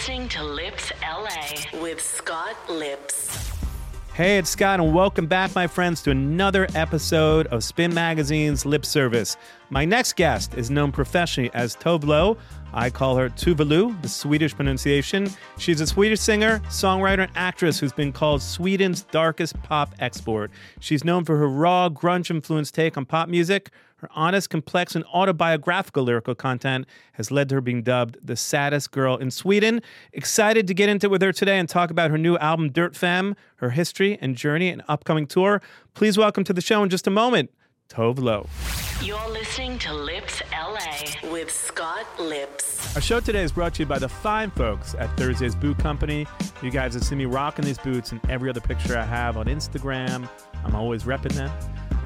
Listening to Lipps LA with Scott Lipps. Hey, it's Scott, and welcome back, my friends, to another episode of Spin Magazine's Lip Service. My next guest is known professionally as Tove Lo. I call her Tuvalu, the Swedish pronunciation. She's a Swedish singer, songwriter, and actress who's been called Sweden's darkest pop export. She's known for her raw, grunge influenced take on pop music. Her honest, complex, and autobiographical lyrical content has led to her being dubbed the saddest girl in Sweden. Excited to get into it with her today and talk about her new album, Dirt Femme, her history and journey, and upcoming tour. Please welcome to the show in just a moment, Tove Lo. You're listening to Lipps LA with Scott Lipps. Our show today is brought to you by the fine folks at Thursday's Boot Company. You guys have seen me rocking these boots in every other picture I have on Instagram. I'm always repping them.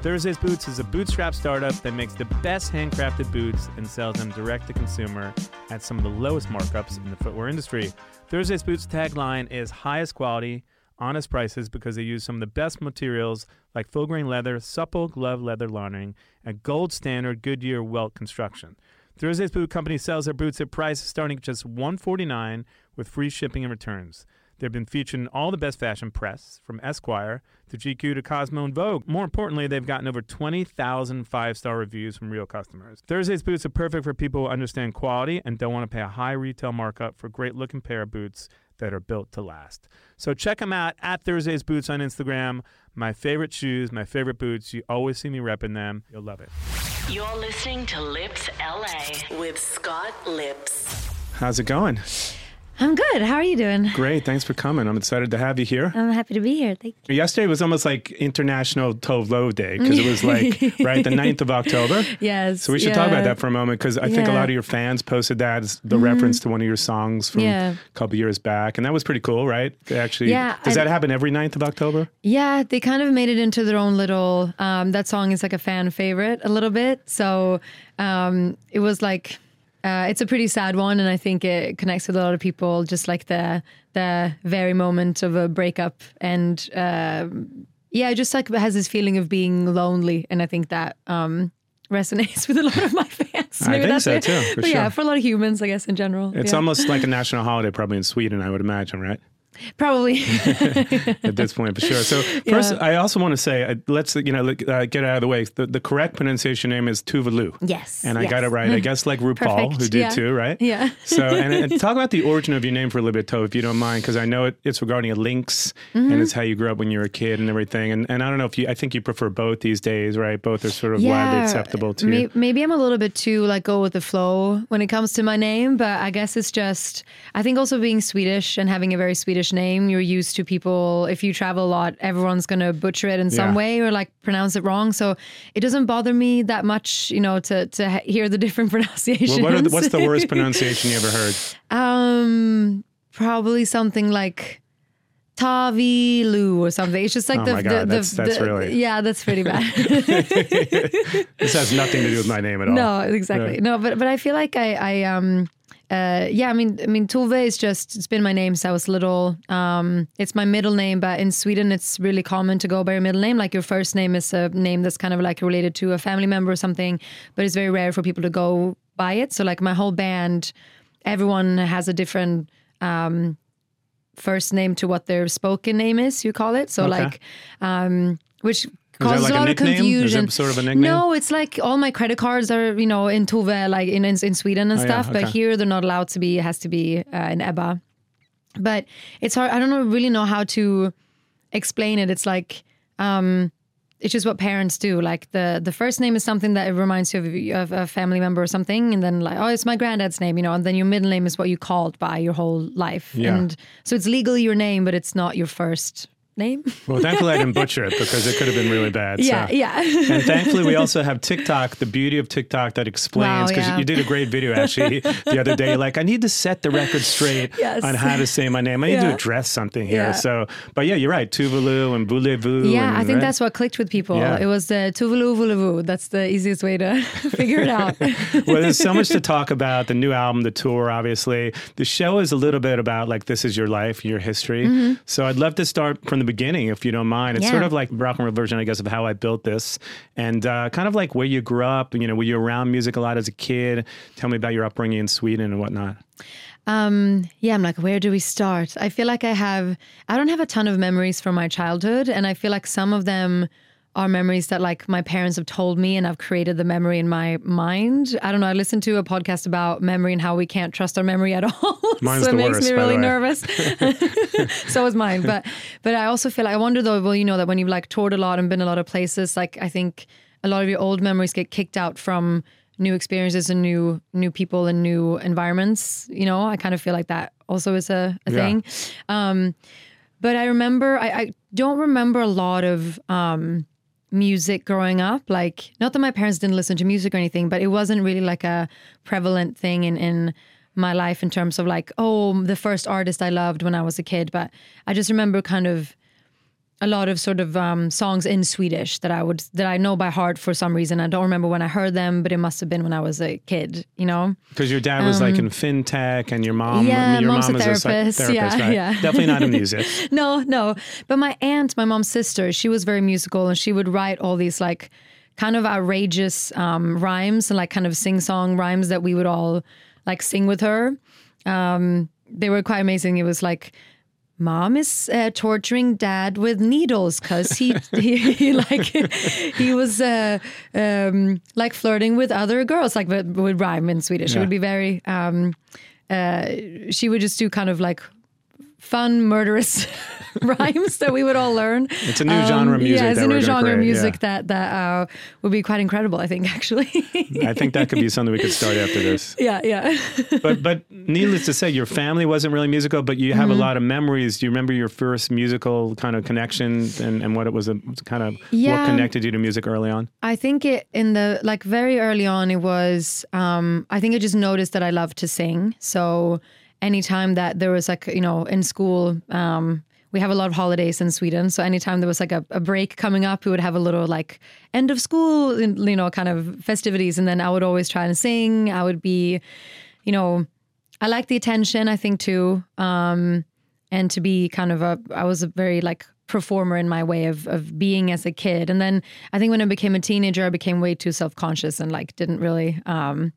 Thursday's Boots is a bootstrap startup that makes the best handcrafted boots and sells them direct to consumer at some of the lowest markups in the footwear industry. Thursday's Boots tagline is highest quality, honest prices because they use some of the best materials like full grain leather, supple glove leather lining, and gold standard Goodyear welt construction. Thursday's Boot Company sells their boots at prices starting at just 149 with free shipping and returns. They've been featured in all the best fashion press, from Esquire to GQ to Cosmo and Vogue. More importantly, they've gotten over 20,000 five star reviews from real customers. Thursday's boots are perfect for people who understand quality and don't want to pay a high retail markup for a great looking pair of boots that are built to last. So check them out at Thursday's Boots on Instagram. My favorite shoes, my favorite boots. You always see me repping them. You'll love it. You're listening to Lipps LA with Scott Lipps. How's it going? I'm good. How are you doing? Great. Thanks for coming. I'm excited to have you here. I'm happy to be here. Thank you. Yesterday was almost like International Tove Lo Day because it was like, right, the 9th of October. Yes. So we should talk about that for a moment because I think a lot of your fans posted that as the reference to one of your songs from Yeah. a couple years back. And that was pretty cool, right? Actually, Yeah, does I- that happen every 9th of October? Yeah, they kind of made it into their own little. Um, that song is like a fan favorite a little bit. So um, it was like. Uh, it's a pretty sad one, and I think it connects with a lot of people. Just like the the very moment of a breakup, and uh, yeah, it just like has this feeling of being lonely, and I think that um, resonates with a lot of my fans. I think so it. too, for but yeah, for a lot of humans, I guess in general. It's yeah. almost like a national holiday, probably in Sweden, I would imagine, right? Probably. At this point, for sure. So first, Yeah. I also want to say, uh, let's you know uh, get out of the way. The, the correct pronunciation name is Tuvalu. Yes, and I yes. got it right. I guess like RuPaul, Perfect, who did yeah. too, right? Yeah. So and, and talk about the origin of your name for a little bit, Tove, if you don't mind, because I know it, it's regarding a lynx Mm-hmm. and it's how you grew up when you were a kid and everything. And and I don't know if you, I think you prefer both these days, right? Both are sort of widely acceptable to may- you. Maybe I'm a little bit too like go with the flow when it comes to my name, but I guess it's just I think also being Swedish and having a very Swedish name, you're used to people. If you travel a lot, everyone's gonna butcher it in some Yeah. way or like pronounce it wrong. So it doesn't bother me that much, you know, to to hear the different pronunciations. Well, what the, what's the worst pronunciation you ever heard? Um, probably something like. Tavi Lu or something. It's just like Oh the, my the, God, the, that's- that's the- really- yeah, that's pretty bad. This has nothing to do with my name at all. No, exactly. Yeah. No, but but I feel like I I um uh yeah, I mean I mean Tove is just it's been my name since I was little. Um it's my middle name, but in Sweden it's really common to go by your middle name. Like your first name is a name that's kind of like related to a family member or something, but it's very rare for people to go by it. So like my whole band, everyone has a different um first name to what their spoken name is, you call it. So Okay. like um which causes like a lot of nickname? Is it confusion. sort of a nickname? No, it's like all my credit cards are, you know, in Tove, like in in, in Sweden and Oh, yeah, stuff. But here they're not allowed to be. It has to be uh, in Ebba. But it's hard. I don't know, really know how to explain it. It's like um, it's just what parents do. Like the the first name is something that it reminds you of, of a family member or something, and then like oh, it's my granddad's name, you know. And then your middle name is what you called by your whole life. Yeah. And so it's legally your name, but it's not your first name. Well, thankfully I didn't butcher it because it could have been really bad. yeah, so. yeah. And thankfully, we also have TikTok. The beauty of TikTok that explains Wow, because yeah. you did a great video actually the other day. Like, I need to set the record straight Yes. on how to say my name. I need to address something here. Yeah. So, but yeah, you're right. Tuvalu and voulez-vous. Yeah, and, I think right? that's what clicked with people. Yeah. It was the Tuvalu Voulez-vous. That's the easiest way to figure it out. well, there's so much to talk about. The new album, the tour, obviously. The show is a little bit about like this is your life, your history. Mm-hmm. So I'd love to start from the beginning, if you don't mind. It's. Yeah. sort of like rock and roll version, I guess, of how I built this, and uh, kind of like where you grew up. You know, were you around music a lot as a kid? Tell me about your upbringing in Sweden and whatnot. Um, yeah, I'm like, where do we start? I feel like I have, I don't have a ton of memories from my childhood, and I feel like some of them are memories that like my parents have told me, and I've created the memory in my mind. I don't know. I listened to a podcast about memory and how we can't trust our memory at all. Mine's so it makes worst, me really nervous. so is mine. But but I also feel like I wonder though. Well, you know that when you've like toured a lot and been a lot of places, like I think a lot of your old memories get kicked out from new experiences and new new people and new environments. You know, I kind of feel like that also is a, a Yeah. thing. Um, but I remember I, I don't remember a lot of um, music growing up. Like, not that my parents didn't listen to music or anything, but it wasn't really like a prevalent thing in in my life in terms of like, oh, the first artist I loved when I was a kid. But I just remember kind of a lot of sort of um, songs in Swedish that I would that I know by heart for some reason. I don't remember when I heard them, but it must have been when I was a kid. You know. Because your dad was like in fintech, and your mom, Um, Yeah, your mom's mom a is a psych- therapist. therapist, Yeah, right? yeah. Definitely not in music. no, no. But my aunt, my mom's sister, she was very musical and she would write all these like kind of outrageous um, rhymes and like kind of sing song rhymes that we would all like sing with her. Um, they were quite amazing. It was like, Mom is uh, torturing dad with needles because he, he he like he was uh, um, like flirting with other girls like with, with rhyme in Swedish. It would be very um, uh, she would just do kind of like fun murderous rhymes that we would all learn. It's a new genre music Yeah, it's that a new genre create, music yeah. that that uh, would be quite incredible. I think actually. I think that could be something we could start after this. yeah, yeah. But but needless to say, your family wasn't really musical, but you Mm-hmm. have a lot of memories. Do you remember your first musical kind of connection and, and what it was, a, kind of what connected you to music early on? I think it in the like very early on it was um I think I just noticed that I loved to sing. So anytime that there was like you know in school um we have a lot of holidays in Sweden. So anytime there was like a, a break coming up, we would have a little like end of school, you know, kind of festivities. And then I would always try and sing. I would be, you know, I like the attention, I think too. Um, and to be kind of a, I was a very like performer in my way of, of being as a kid. And then I think when I became a teenager, I became way too self conscious and like didn't really um,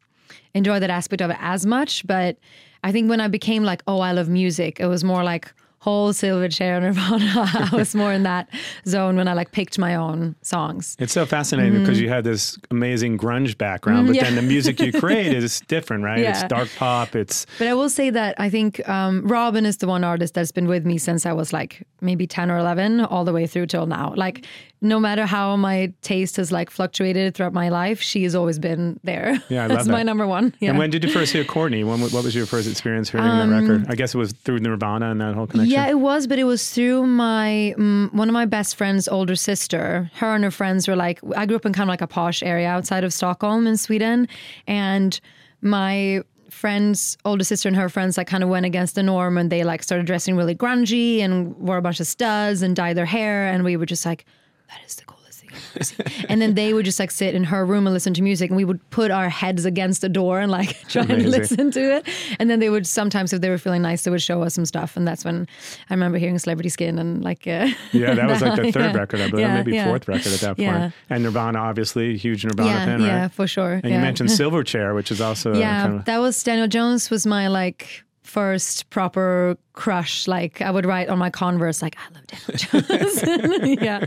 enjoy that aspect of it as much. But I think when I became like, oh, I love music, it was more like Hole Silverchair and Nirvana. I was more in that zone when I like picked my own songs. It's so fascinating because you had this amazing grunge background, but Mm-hmm. yeah. then the music you create is different, right? It's dark pop. It's But I will say that I think um, Robyn is the one artist that's been with me since I was like maybe 10 or 11, all the way through till now. Like, no matter how my taste has like fluctuated throughout my life, she has always been there. Yeah, I love that's my number one. Yeah. And when did you first hear Courtney? When, what was your first experience hearing that record? I guess it was through Nirvana and that whole connection. Um, Yeah, it was, but it was through my mm, one of my best friend's older sister. Her and her friends were like, I grew up in kind of like a posh area outside of Stockholm in Sweden, and my friend's older sister and her friends like kind of went against the norm and they like started dressing really grungy and wore a bunch of studs and dyed their hair and we were just like that is the coolest thing I've ever seen. and then they would just like sit in her room and listen to music and we would put our heads against the door and like try and listen to it and then they would sometimes if they were feeling nice they would show us some stuff and that's when i remember hearing celebrity skin and like uh, Yeah, that was like the third yeah. record, I believe, Yeah, maybe yeah. fourth record at that point. Yeah. And Nirvana, obviously, huge Nirvana yeah fan, right? yeah for sure And you mentioned Silverchair, which is also yeah kind of that was daniel johns was my like first proper crush like i would write on my converse like i love daniel johns yeah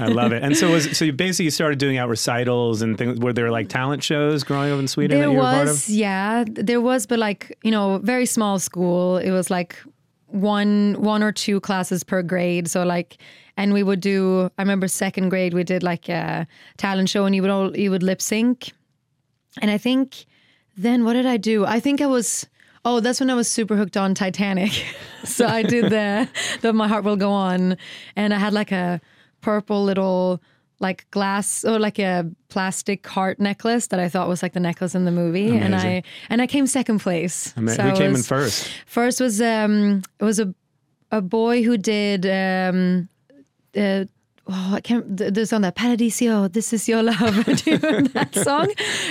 I love it. And so was so you basically you started doing out recitals and things. Were there like talent shows growing up in Sweden There that you were part was, of? yeah, there was, but like you know, very small school. It was like one one or two classes per grade. So like, and we would do. I remember second grade we did like a talent show, and you would all you would lip sync. And I think then what did I do? I think I was Oh, that's when I was super hooked on Titanic. so I did the the My Heart Will Go On, and I had like a purple little like glass or like a plastic heart necklace that I thought was like the necklace in the movie, and I and I came second place. Mean, So who I came in first? First was um it was a a boy who did um uh, oh I can't th- the song that Paradiso This Is Your Love do you remember that song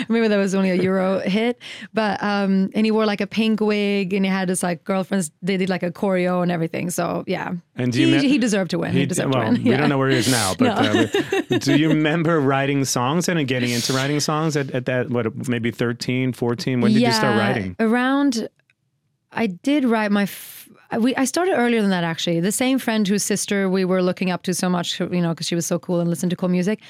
maybe that was only a Euro hit but um and he wore like a pink wig and he had his like girlfriends they did like a choreo and everything so yeah And do you he, he deserved to win he, deserved well, to win we yeah. don't know where he is now, but uh, do you remember writing songs and getting into writing songs at, at that, what, maybe 13, 14? When did you start writing? Around, I did write my. We I started earlier than that actually. The same friend whose sister we were looking up to so much, you know, because she was so cool and listened to cool music.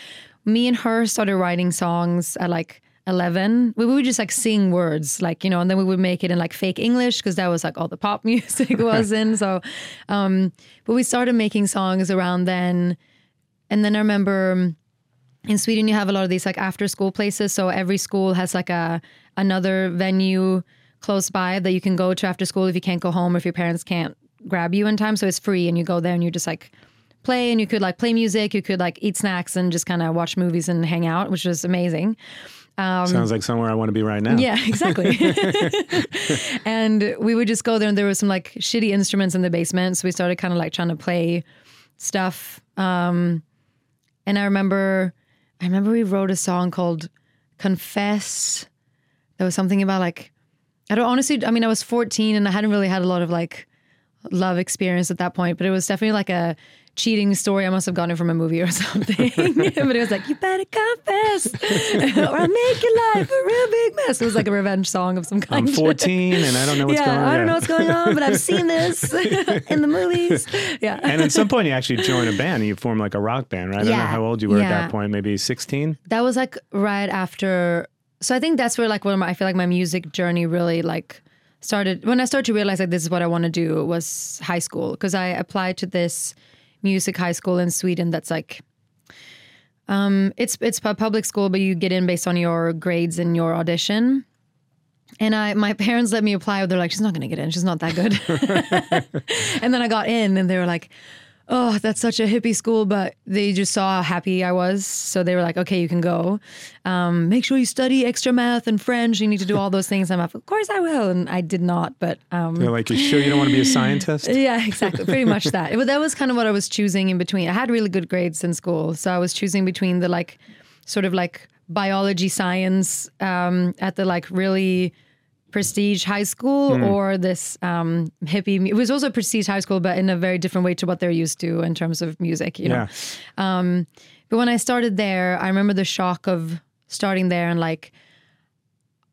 Me and her started writing songs at like. 11 we would just like sing words like you know and then we would make it in like fake english because that was like all the pop music was in so um but we started making songs around then and then i remember in Sweden you have a lot of these like after school places. So every school has like a another venue close by that you can go to after school if you can't go home or if your parents can't grab you in time. So it's free and you go there and you just like play and you could like play music, you could like eat snacks and just kind of watch movies and hang out, which was amazing. Sounds like somewhere I want to be right now. Um, Yeah, exactly. and we would just go there, and there were some like shitty instruments in the basement. So we started kind of like trying to play stuff. Um, and I remember, I remember we wrote a song called "Confess." There was something about like, I don't honestly. I mean, I was 14 and I hadn't really had a lot of like love experience at that point, but it was definitely like a cheating story. I must have gotten it from a movie or something. but it was like, you better confess or I'll make your life a real big mess. It was like a revenge song of some kind. I'm 14 and I don't know what's yeah, going on. I don't Yeah. know what's going on, but I've seen this in the movies. Yeah. And at some point, you actually join a band and you form like a rock band, right? I don't know how old you were at that point, maybe 16? that was like right after so i think that's where like when my, i feel like my music journey really like started when i started to realize like this is what i want to do was high school because i applied to this music high school in sweden that's like um it's it's a public school but you get in based on your grades and your audition and I, my parents let me apply. They're like, she's not going to get in. She's not that good. and then I got in, and they were like, oh, that's such a hippie school. But they just saw how happy I was, so they were like, okay, you can go. Um, make sure you study extra math and French. You need to do all those things. I'm like, of course I will, and I did not. But um, They're like, you sure you don't want to be a scientist? yeah, exactly. Pretty much that. But that was kind of what I was choosing in between. I had really good grades in school, so I was choosing between the like, sort of like biology science um, at the like really prestige high school or this um, hippie. It was also prestige high school, but in a very different way to what they're used to in terms of music. You know. Yeah. But when I started there, I remember the shock of starting there and like,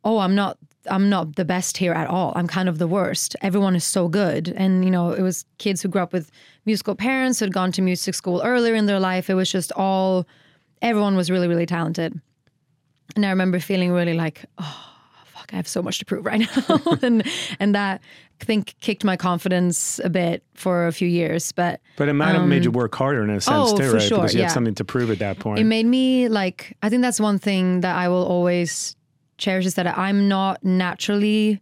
oh, I'm not I'm not the best here at all. I'm kind of the worst. Everyone is so good. And you know, it was kids who grew up with musical parents who had gone to music school earlier in their life. It was just all everyone was really, really talented. And I remember feeling really like, oh I have so much to prove right now. and and that I think kicked my confidence a bit for a few years. But But it might have made you work harder in a sense Um, oh, too, right? sure, because you yeah. had something to prove at that point. it made me like i think that's one thing that i will always cherish is that i'm not naturally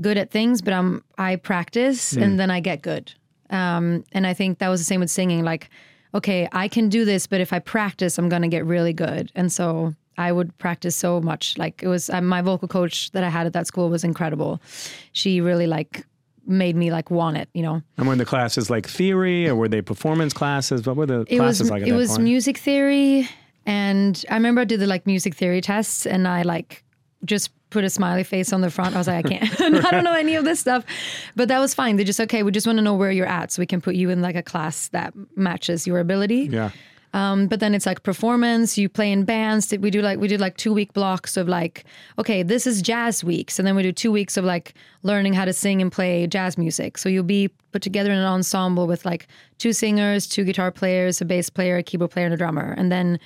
good at things but i'm i practice and then i get good um, and i think that was the same with singing like okay i can do this but if i practice i'm gonna get really good and so i would practice so much. Like it was uh, my vocal coach that i had at that school was incredible. She really like made me like want it you know? And were the classes like theory or were they performance classes? What were the it classes was like at it was point? music theory and i remember i did the like music theory tests and i like just put a smiley face on the front. I was like i can't. I don't know any of this stuff. But that was fine. They just okay we just want to know where you're at so we can put you in like a class that matches your ability. Yeah. Um, but then it's like performance. You play in bands. We do like we did like two week blocks of like, okay, this is jazz weeks, and then we do two weeks of like learning how to sing and play jazz music. So you'll be put together in an ensemble with like two singers, two guitar players, a bass player, a keyboard player, and a drummer, and then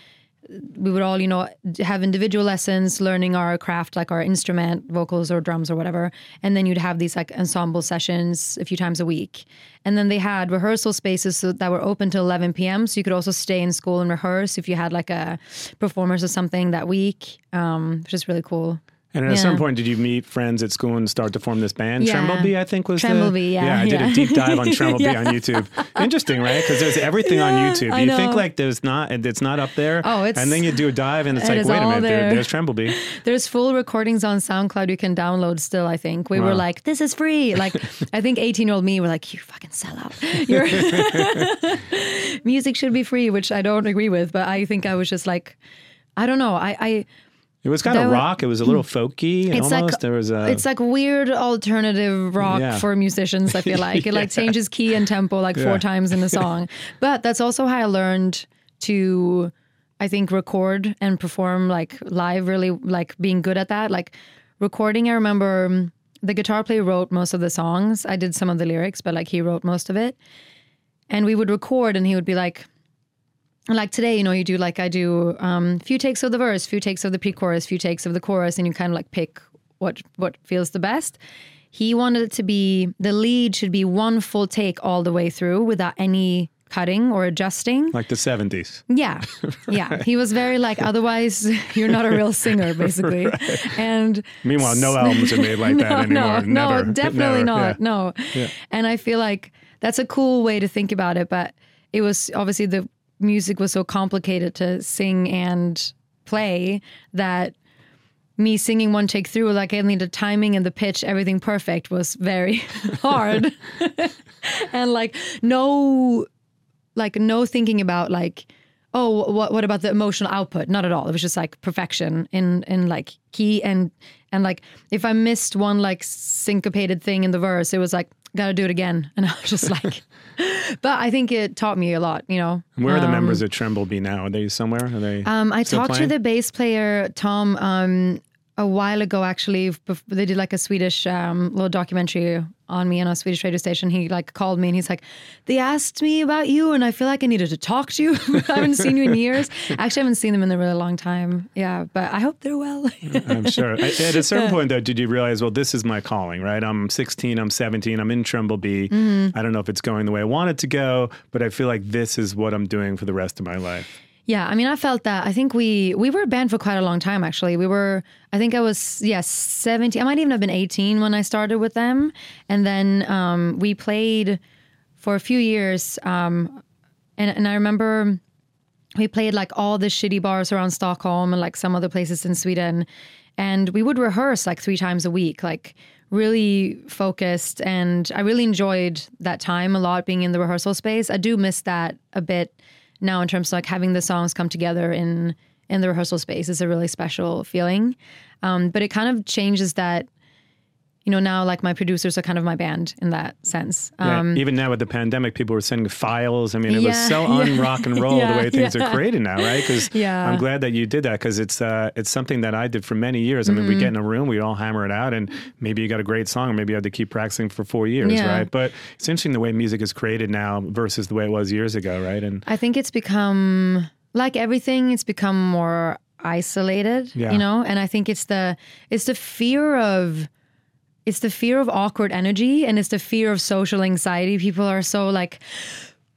we would all, you know, have individual lessons, learning our craft, like our instrument, vocals or drums or whatever. And then you'd have these like ensemble sessions a few times a week. And then they had rehearsal spaces that were open till 11 p.m. So you could also stay in school and rehearse if you had like a performance or something that week, um, which is really cool. And at a Yeah. certain point, did you meet friends at school and start to form this band? Yeah. Tremblebee, I think was the- Tremblebee, yeah, Yeah, I did yeah. a deep dive on Tremblebee Yeah. on YouTube. Interesting, right? Because there's everything on YouTube. I You think like there's not, it's not up there. Oh, it's- and then you do a dive, and it's It like, wait a minute, there. there. there's Tremblebee. There's full recordings on SoundCloud you can download still, I think. We were like, this is free. Like, I think 18 year old me were like, you fucking sell out. Music should be free, which I don't agree with. But I think I was just like, I don't know. I, I It was kind of rock. It was a little folky. it's almost. like there was a. it's like weird alternative rock Yeah. for musicians. I feel like it like changes key and tempo like four Yeah. times in the song. but that's also how I learned to, I think, record and perform like live. Really like being good at that. Like recording. I remember um, the guitar player wrote most of the songs. I did some of the lyrics, but like he wrote most of it. And we would record, and he would be like, like today, you know, you do like I do um few takes of the verse, few takes of the pre-chorus, few takes of the chorus, and you kind of like pick what what feels the best. He wanted it to be the lead should be one full take all the way through without any cutting or adjusting. like the 70s. Yeah. Yeah. He was very like, otherwise you're not a real singer, basically. And Meanwhile, no albums are made like that no, anymore. no, Never. no, definitely Never. not. Yeah. No. And I feel like that's a cool way to think about it, but it was obviously the music was so complicated to sing and play that me singing one take through, like I need the timing and the pitch, everything perfect was very hard. and like no like no thinking about like oh what what about the emotional output not at all it was just like perfection in in like key and and like if i missed one like syncopated thing in the verse it was like gotta do it again and i was just like but i think it taught me a lot you know Where are the members of Tremblebee now? Are they somewhere? Are they? um, I talked playing? to the bass player Tom um, a while ago. Actually, they did like a Swedish um, little documentary on me on a Swedish radio station. He like called me and he's like, "They asked me about you, and I feel like I needed to talk to you. I haven't seen you in years. Actually, I haven't seen them in a really long time. Yeah, but I hope they're well. I'm sure. At a certain point, though, did you realize, well, this is my calling, right? I'm 16, I'm 17, I'm in Tremblebee. Mm-hmm. I don't know if it's going the way I want it to go, but I feel like this is what I'm doing for the rest of my life. Yeah, I mean, I felt that. I think we we were a band for quite a long time. Actually, we were. I think I was yes, seventeen. I might even have been eighteen when I started with them, and then um, we played for a few years. Um, and and I remember we played like all the shitty bars around Stockholm and like some other places in Sweden, and we would rehearse like three times a week, like really focused. And I really enjoyed that time a lot, being in the rehearsal space. I do miss that a bit now in terms of like having the songs come together in in the rehearsal space is a really special feeling. Um, but it kind of changes that. You know, now like my producers are kind of my band in that sense. Yeah, Um, even now with the pandemic, people were sending files. I mean, it was Yeah, so yeah. un-rock and roll the way things yeah. are created now, right? Because Yeah. I'm glad that you did that because it's uh, it's something that I did for many years. I mean, Mm-hmm. we get in a room, we all hammer it out, and maybe you got a great song, or maybe you had to keep practicing for four years, Yeah. right? But it's interesting the way music is created now versus the way it was years ago, right? And I think it's become like everything. It's become more isolated, Yeah. you know. And I think it's the it's the fear of it's the fear of awkward energy, and it's the fear of social anxiety. People are so like.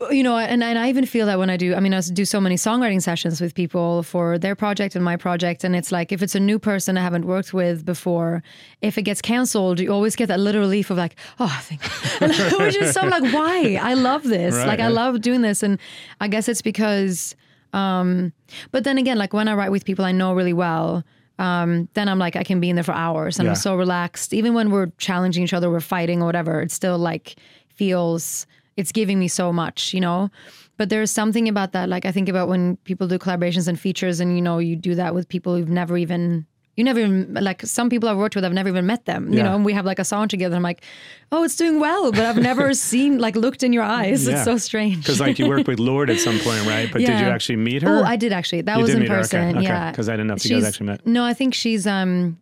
You know, and, and I even feel that when I do, I mean, I do so many songwriting sessions with people for their project and my project. And it's like, if it's a new person I haven't worked with before, if it gets canceled, you always get that little relief of like, oh, I think, which is so like, why? I love this. Right, like, I love doing this. And I guess it's because, um, but then again, like when I write with people I know really well, um, then I'm like, I can be in there for hours and Yeah. I'm so relaxed. Even when we're challenging each other, we're fighting or whatever, it still like feels, it's giving me so much, you know? But there's something about that. Like I think about when people do collaborations and features and, you know, you do that with people you've never even, you never even, like some people I've worked with, I've never even met them, you Yeah. know, and we have like a song together. I'm like, oh, it's doing well, but I've never seen, like looked in your eyes. Yeah. It's so strange. because like you worked with Lorde at some point, right? But did you actually meet her? Oh, I did actually. That You was in her, okay, person. okay, Yeah, 'cause I didn't know if you guys actually met. No, I think she's. um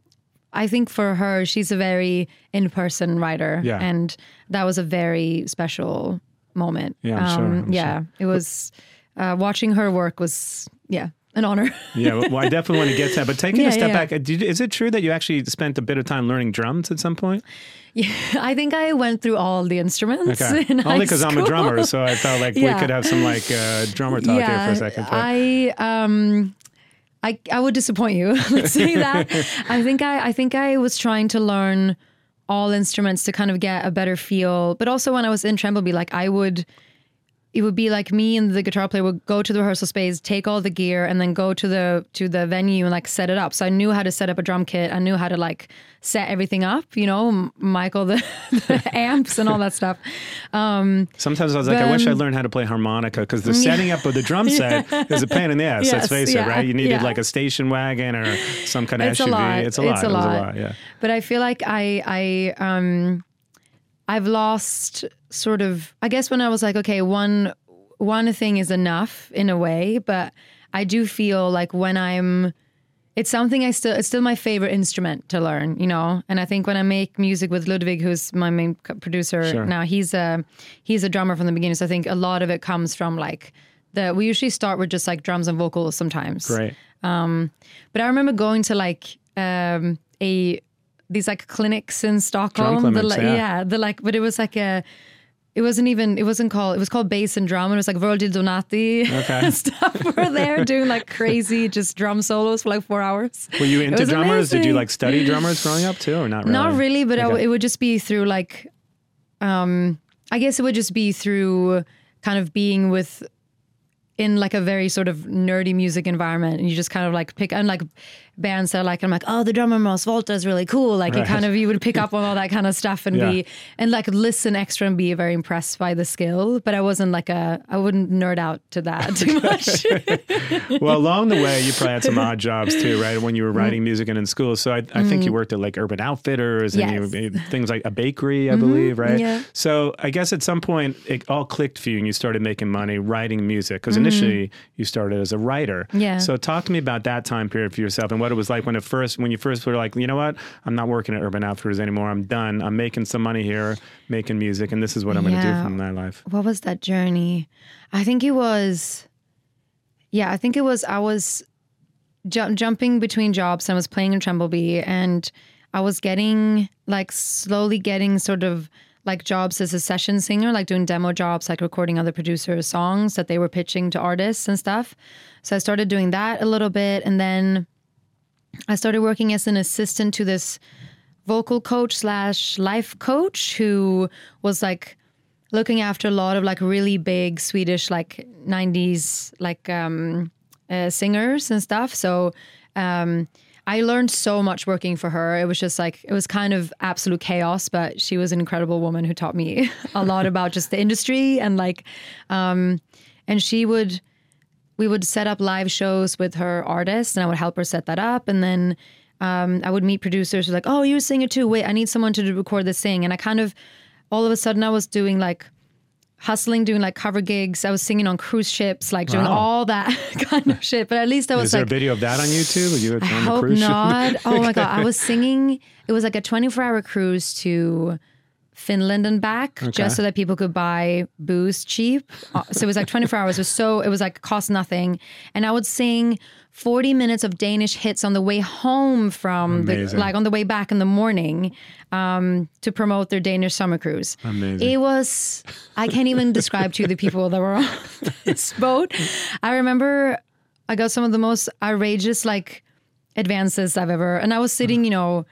I think for her, she's a very in-person writer, Yeah. and that was a very special moment. Yeah, I'm sure, Um, I'm yeah, it was. Uh, watching her work was yeah an honor. yeah, well, I definitely want to get to that. But taking a step yeah. back, uh, did, is it true that you actually spent a bit of time learning drums at some point? yeah, I think I went through all the instruments. Okay. in Only because I'm a drummer, so I felt like we could have some like uh, drummer talk here for a second. but- I um I, I would disappoint you. Let's say that. I think I I think I was trying to learn all instruments to kind of get a better feel. But also when I was in Tremblebee, like I would it would be like me and the guitar player would go to the rehearsal space, take all the gear, and then go to the to the venue and like set it up. So I knew how to set up a drum kit. I knew how to like set everything up. You know, Michael the, the amps and all that stuff. Sometimes I was like, I wish I Then- learned how to play harmonica because the setting up of the drum set is a pain in the ass. Yes, let's face yeah, it, right? You needed yeah. like a station wagon or some kind of It's a SUV. lot. It's a lot. It's a It was lot. yeah. But I feel like I I um I've lost sort of I guess when I was like, okay, one one thing is enough in a way, but I do feel like when I'm it's something I still it's still my favorite instrument to learn, you know. And I think when I make music with Ludvig, who's my main producer Sure. now, he's a he's a drummer from the beginning. So I think a lot of it comes from like the we usually start with just like drums and vocals sometimes. Great. But I remember going to like um, a these like clinics in Stockholm. Drum the, clinics, like, yeah. the like, but it was like a. It wasn't even. It wasn't called. It was called bass and drum. And it was like Virgil Donati Okay. and stuff. Were there doing like crazy just drum solos for like four hours. Were you into drummers? Did you like study drummers growing up too, or not really? Not really, but I Okay. it would just be through like, um, I guess it would just be through kind of being with in like a very sort of nerdy music environment, and you just kind of like pick and like bands that are like I'm like, oh, the drummer Mars Volta is really cool. Like you kind of you would pick up on all that kind of stuff and Yeah. be and like listen extra and be very impressed by the skill. But I wasn't like a I wouldn't nerd out to that too much. well, along the way, you probably had some odd jobs too, right? When you Mm-hmm. were writing music and in school. So I, I think you worked at like Urban Outfitters and Yes. Mm-hmm. you, things like a bakery, I believe, right? yeah. So I guess at some point it all clicked for you and you started making money writing music because Mm-hmm. initially you started as a writer. Yeah. So talk to me about that time period for yourself and what it was like when it first, when you first were like, you know what, I'm not working at Urban Outfitters anymore. I'm done. I'm making some money here, making music, and this is what I'm going to do Yeah. from my life. what was that journey? I think it was, yeah, I think it was, I was ju- jumping between jobs and I was playing in Tremblebee and I was getting like slowly getting sort of like jobs as a session singer, like doing demo jobs, like recording other producers' songs that they were pitching to artists and stuff. So I started doing that a little bit and then I started working as an assistant to this vocal coach slash life coach who was like looking after a lot of like really big Swedish like 90s like um uh, singers and stuff so um I learned so much working for her. It was just like it was kind of absolute chaos, but she was an incredible woman who taught me a lot about just the industry and like um and she would we would set up live shows with her artists and I would help her set that up. And then um, I would meet producers who were like, oh, you're a singer too. Wait, I need someone to record this thing. And I kind of, all of a sudden, I was doing like hustling, doing like cover gigs. I was singing on cruise ships, like doing Wow. all that kind of shit. But at least I was Is there like, a video of that on YouTube? You on I hope not. Oh my god, I was singing. It was like a 24 hour cruise to Finland and back, just so that people could buy booze cheap. Uh, So it was like 24 hours. It was so it was like cost nothing, and I would sing 40 minutes of Danish hits on the way home from the like on the way back in the morning um, to promote their Danish summer cruise. Amazing. It was I can't even describe to you the people that were on this boat. I remember I got some of the most outrageous like advances I've ever, and I was sitting, you know,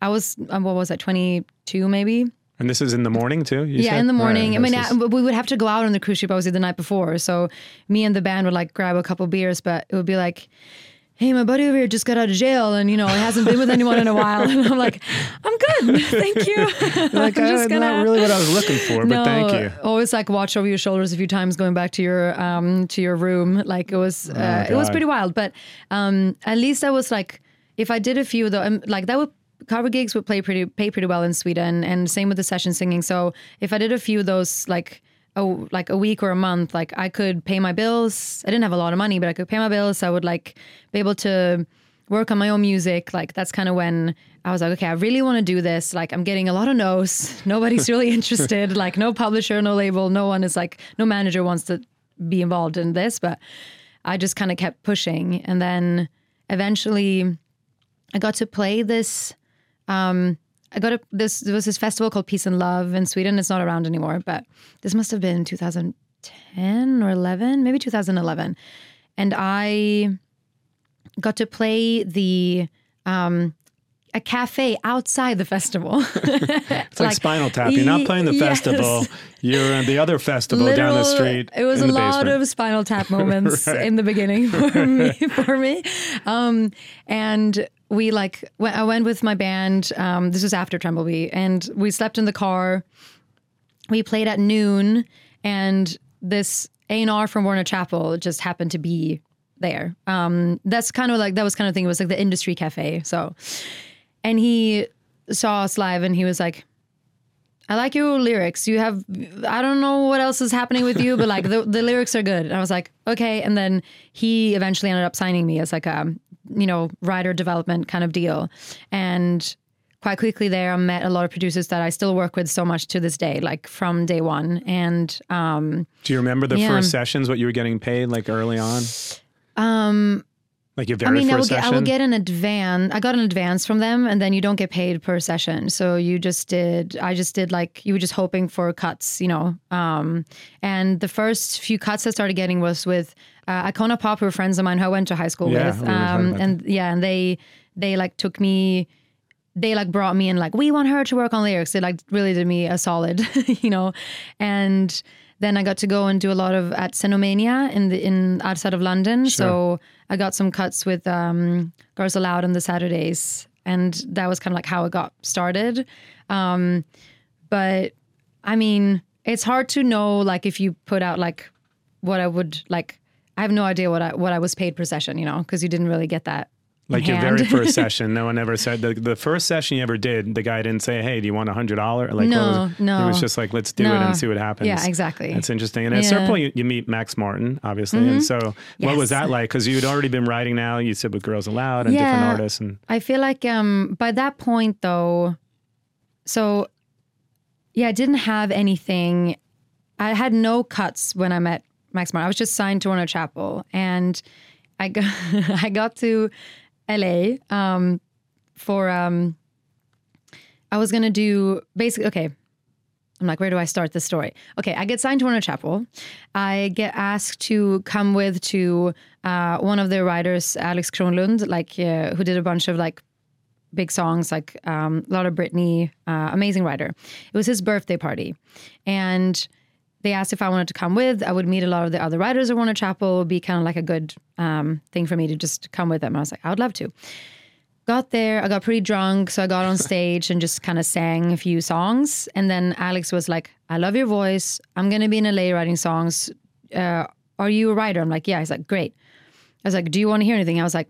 I was um, what was I, twenty two maybe. And this is in the morning too. You yeah, said? in the morning. Right, I mean, this I, we would have to go out on the cruise ship obviously the night before, so me and the band would like grab a couple beers, but it would be like. Hey, my buddy over here just got out of jail, and you know he hasn't been with anyone in a while. And I'm like, I'm good, thank you. like, I'm uh, just gonna not really what I was looking for, but thank you. Always like watch over your shoulders a few times going back to your um to your room. Like it was uh, it was Oh, pretty wild. But um at least I was like if I did a few though um, like that would cover gigs would play pretty pay pretty well in Sweden and same with the session singing. So if I did a few of those like oh like a week or a month, like I could pay my bills. I didn't have a lot of money, but I could pay my bills. I would like be able to work on my own music. Like that's kind of when I was like, okay, I really want to do this. Like I'm getting a lot of no's. Nobody's really interested. Like no publisher, no label, no one is like, no manager wants to be involved in this. But I just kind of kept pushing, and then eventually, I got to play this. Um, I got a this there was this festival called Peace and Love in Sweden. It's not around anymore, but this must have been 2010 or 11, maybe 2011. And I got to play the um, a cafe outside the festival. It's like, Spinal Tap. You're not playing the Yes. festival. You're in the other festival down the street. It was a lot basement. of Spinal Tap moments Right. in the beginning for me. For me, um, and we like I went with my band. Um, this was after Tremblebee, and we slept in the car. We played at noon, and this A and R from Warner Chappell just happened to be there. Um, that's kind of like that was kind of thing. It was like the industry cafe. So, and he saw us live, and he was like. I like your lyrics. You have, I don't know what else is happening with you, but like the, the lyrics are good. And I was like, okay. And then he eventually ended up signing me as like a, you know, writer development kind of deal. And quite quickly there, I met a lot of producers that I still work with so much to this day, like from day one. And um, Do you remember the Yeah. first sessions? What you were getting paid like early on? Um, like your I very mean, I will, first get, I session. will get an advance. I got an advance from them, and then you don't get paid per session. So you just did. I just did like you were just hoping for cuts, you know. Um, and the first few cuts I started getting was with uh, Icona Pop, who were friends of mine who I went to high school Yeah, with. Um, and yeah, and they they like took me. They like brought me in like we want her to work on lyrics. They like really did me a solid, you know, and then I got to go and do a lot of at Xenomania in the in outside of London. So I got some cuts with um, Girls Aloud on the Saturdays, and that was kind of like how it got started. Um, but I mean, it's hard to know like if you put out like what I would like. I have no idea what I what I was paid per session, you know, because you didn't really get that. like your hand. very first session, no one ever said the, the first session you ever did. The guy didn't say, "Hey, do you want a hundred dollar?" Like, No, was- no. He was just like, "Let's do it and see what happens." Yeah, exactly. That's interesting. And at Yeah. certain point, you, you meet Max Martin, obviously. And so, what was that like? Because you'd already been writing now. You said with Girls Aloud and different artists, and I feel like um by that point though, so yeah, I didn't have anything. I had no cuts when I met Max Martin. I was just signed to Warner Chappell, and I got I got to LA um, for um, I was gonna do basically okay. I'm like, where do I start this story? Okay, I get signed to Warner Chappell. I get asked to come with to uh, one of their writers, Alex Kronlund, like uh, who did a bunch of like big songs, like um, a lot of Britney, uh, amazing writer. It was his birthday party, and they asked if I wanted to come with. I would meet a lot of the other writers at Warner Chappell. It would be kind of like a good um, thing for me to just come with them. And I was like, I would love to got there i got pretty drunk so i got on stage and just kind of sang a few songs and then alex was like i love your voice i'm going to be in la writing songs uh, are you a writer i'm like yeah he's like great i was like do you want to hear anything i was like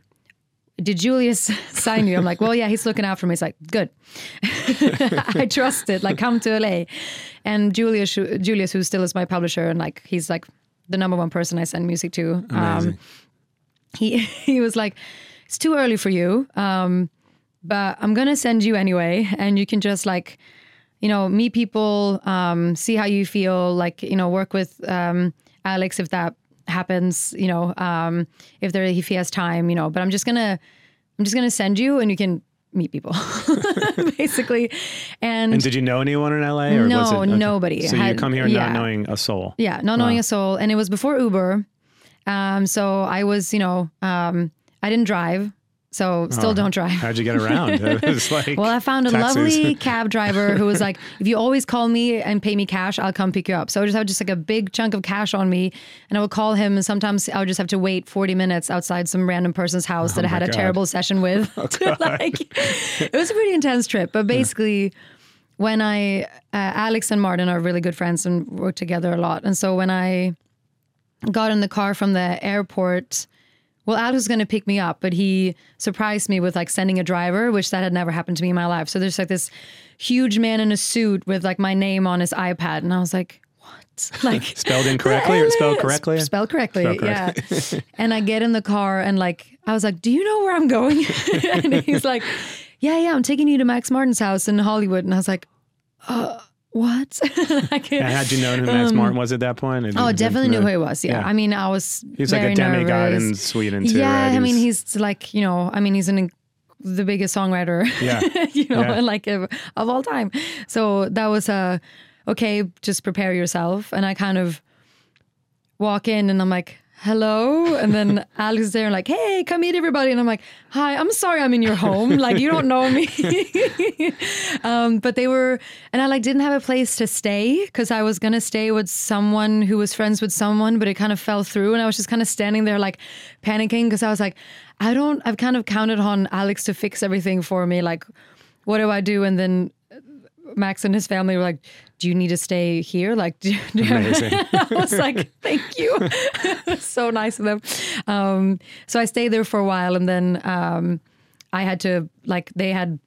did julius sign you? I'm like well yeah he's looking out for me. He's like good. I trust it. Like come to la and julius julius who still is my publisher and like he's like the number one person i send music to. Um, he he was like, "It's too early for you, um, but I'm gonna send you anyway, and you can just like, you know, meet people, um, see how you feel, like you know, work with um, Alex if that happens, you know, um, if there if he has time, you know. But I'm just gonna I'm just gonna send you, and you can meet people, basically, and." and did you know anyone in LA? Or was No, it, okay. nobody. So you come here yeah. not knowing a soul. Yeah, not knowing a soul. And it was before Uber. Um, so I was, you know, um, I didn't drive. So still don't drive. How'd you get around? It was like Well, I found a taxis. lovely cab driver who was like, if you always call me and pay me cash, I'll come pick you up. So I would just have just like a big chunk of cash on me and I would call him and sometimes I would just have to wait 40 minutes outside some random person's house that I Oh had a God. terrible session with. like, it was a pretty intense trip. But basically, when I, uh, Alex and Martin are really good friends and work together a lot. And so when I got in the car from the airport, well, Alex was going to pick me up, but he surprised me with like sending a driver, which that had never happened to me in my life. So there's like this huge man in a suit with like my name on his iPad, and I was like, "What?" Like Spelled incorrectly or spelled correctly? Spelled correctly, Spelled yeah. and I get in the car and like I was like, "Do you know where I'm going?" and he's like, "Yeah, yeah, I'm taking you to Max Martin's house in Hollywood." And I was like, uh, "What?" like, had you known who Max um, Martin was at that point? Oh, definitely knew who he was. Yeah. Yeah. I mean, I was. He's like a demigod nervous. in Sweden too, Yeah, right? I mean, He's- he's like you know, I mean, he's an the biggest songwriter, Yeah. you know, Yeah. like of, of all time. So that was a okay. Just prepare yourself, and I kind of walk in, and I'm like, hello. And then Alex is there and like, hey, come meet everybody. And I'm like, hi, I'm sorry I'm in your home. Like, you don't know me. um, but they were, and I like didn't have a place to stay because I was going to stay with someone who was friends with someone, but it kind of fell through. And I was just kind of standing there like panicking because I was like, I don't, I've kind of counted on Alex to fix everything for me. Like, what do I do? And then Max and his family were like, "Do you need to stay here?" Like, Amazing. I was like, "Thank you." so nice of them. Um, so I stayed there for a while, and then um, I had to like they had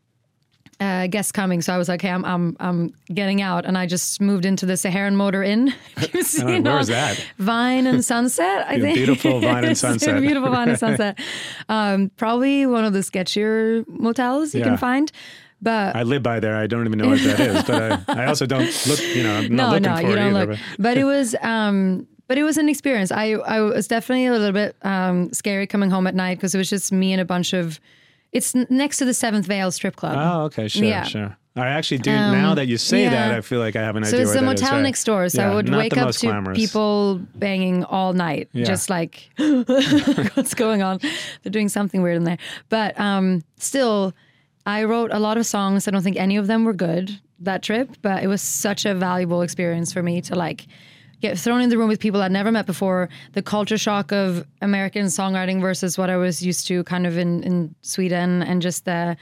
uh, guests coming, so I was like, "Hey, I'm I'm I'm getting out," and I just moved into the Saharan Motor Inn. You've seen where is that? Vine and Sunset. I think Beautiful Vine and Sunset. beautiful Vine and Sunset. Um, probably one of the sketchier motels you Yeah. can find. But I live by there. I don't even know what that is, but I, I also don't look. You know, I'm not no, looking no, for you don't either. look. but- But it was, um, but it was an experience. I, I was definitely a little bit um, scary coming home at night because it was just me and a bunch of. It's next to the Seventh Veil strip club. Oh, okay, sure, Yeah. sure. I actually do. now that you say that. I feel like I have an idea. So it's the that is, motel right. next door. So Yeah, I would wake up to glamorous. people banging all night, Yeah. just like what's going on. They're doing something weird in there. But um, still, I wrote a lot of songs. I don't think any of them were good that trip, but it was such a valuable experience for me to like get thrown in the room with people I'd never met before. The culture shock of American songwriting versus what I was used to, kind of in in Sweden, and just the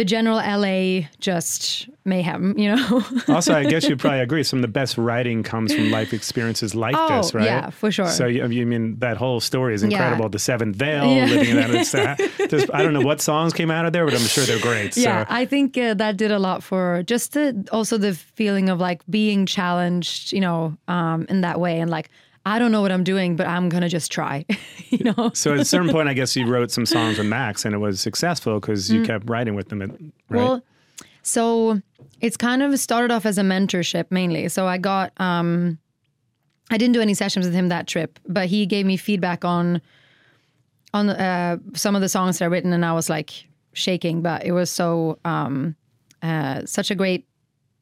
the general LA just mayhem, you know. also, I guess you probably agree. Some of the best writing comes from life experiences like Oh, this, right? yeah, for sure. So you, you mean that whole story is incredible. Yeah. The Seventh Veil, Yeah. living in that. Uh, I don't know what songs came out of there, but I'm sure they're great. Yeah, So. I think uh, that did a lot for just the also the feeling of like being challenged, you know, um, in that way, and like I don't know what I'm doing, but I'm gonna just try, you know. So at a certain point, I guess you wrote some songs with Max, and it was successful because you kept writing with them, right? Mm. Well, so it's kind of started off as a mentorship mainly. So I got um I didn't do any sessions with him that trip, but he gave me feedback on on uh, some of the songs that I written, and I was like shaking, but it was so um uh, such a great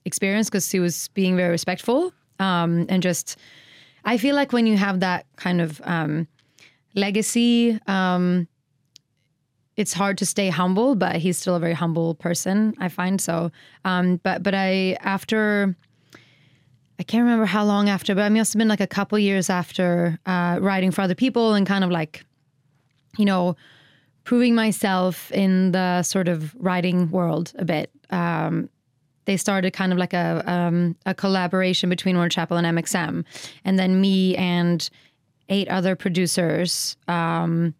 experience because he was being very respectful um, and just I feel like when you have that kind of um, legacy, um, it's hard to stay humble, but he's still a very humble person. I find so. Um, but but I after I can't remember how long after, but I must have been like a couple years after uh, writing for other people and kind of like you know proving myself in the sort of writing world a bit. Um, they started kind of like a um, a collaboration between Warner Chappell and MXM, and then me and eight other producers um,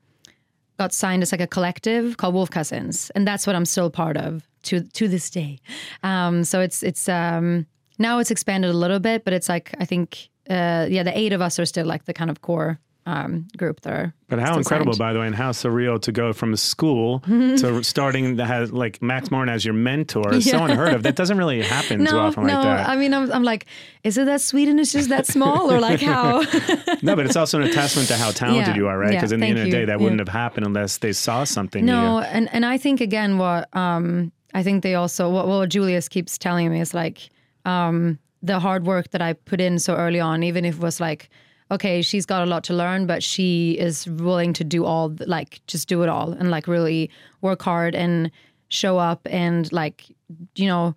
got signed as like a collective called Wolf Cousins, and that's what I'm still part of to to this day. Um, so it's it's um, now it's expanded a little bit, but it's like I think uh, yeah, the eight of us are still like the kind of core um, group that are. But how incredible, signed. by the way, and how surreal to go from a school to starting to have like Max Martin as your mentor. It's so unheard of. That doesn't really happen too No, often no. like that. I mean, I'm, I'm like, is it that Sweden is just that small, or like how? no, but it's also an testament to how talented Yeah, you are, right? yeah, Because in the end of the day, that yeah. wouldn't have happened unless they saw something. No, and and I think again, what um, I think they also what, what Julius keeps telling me is like um, the hard work that I put in so early on, even if it was like, okay, she's got a lot to learn, but she is willing to do all, like just do it all and like really work hard and show up and like you know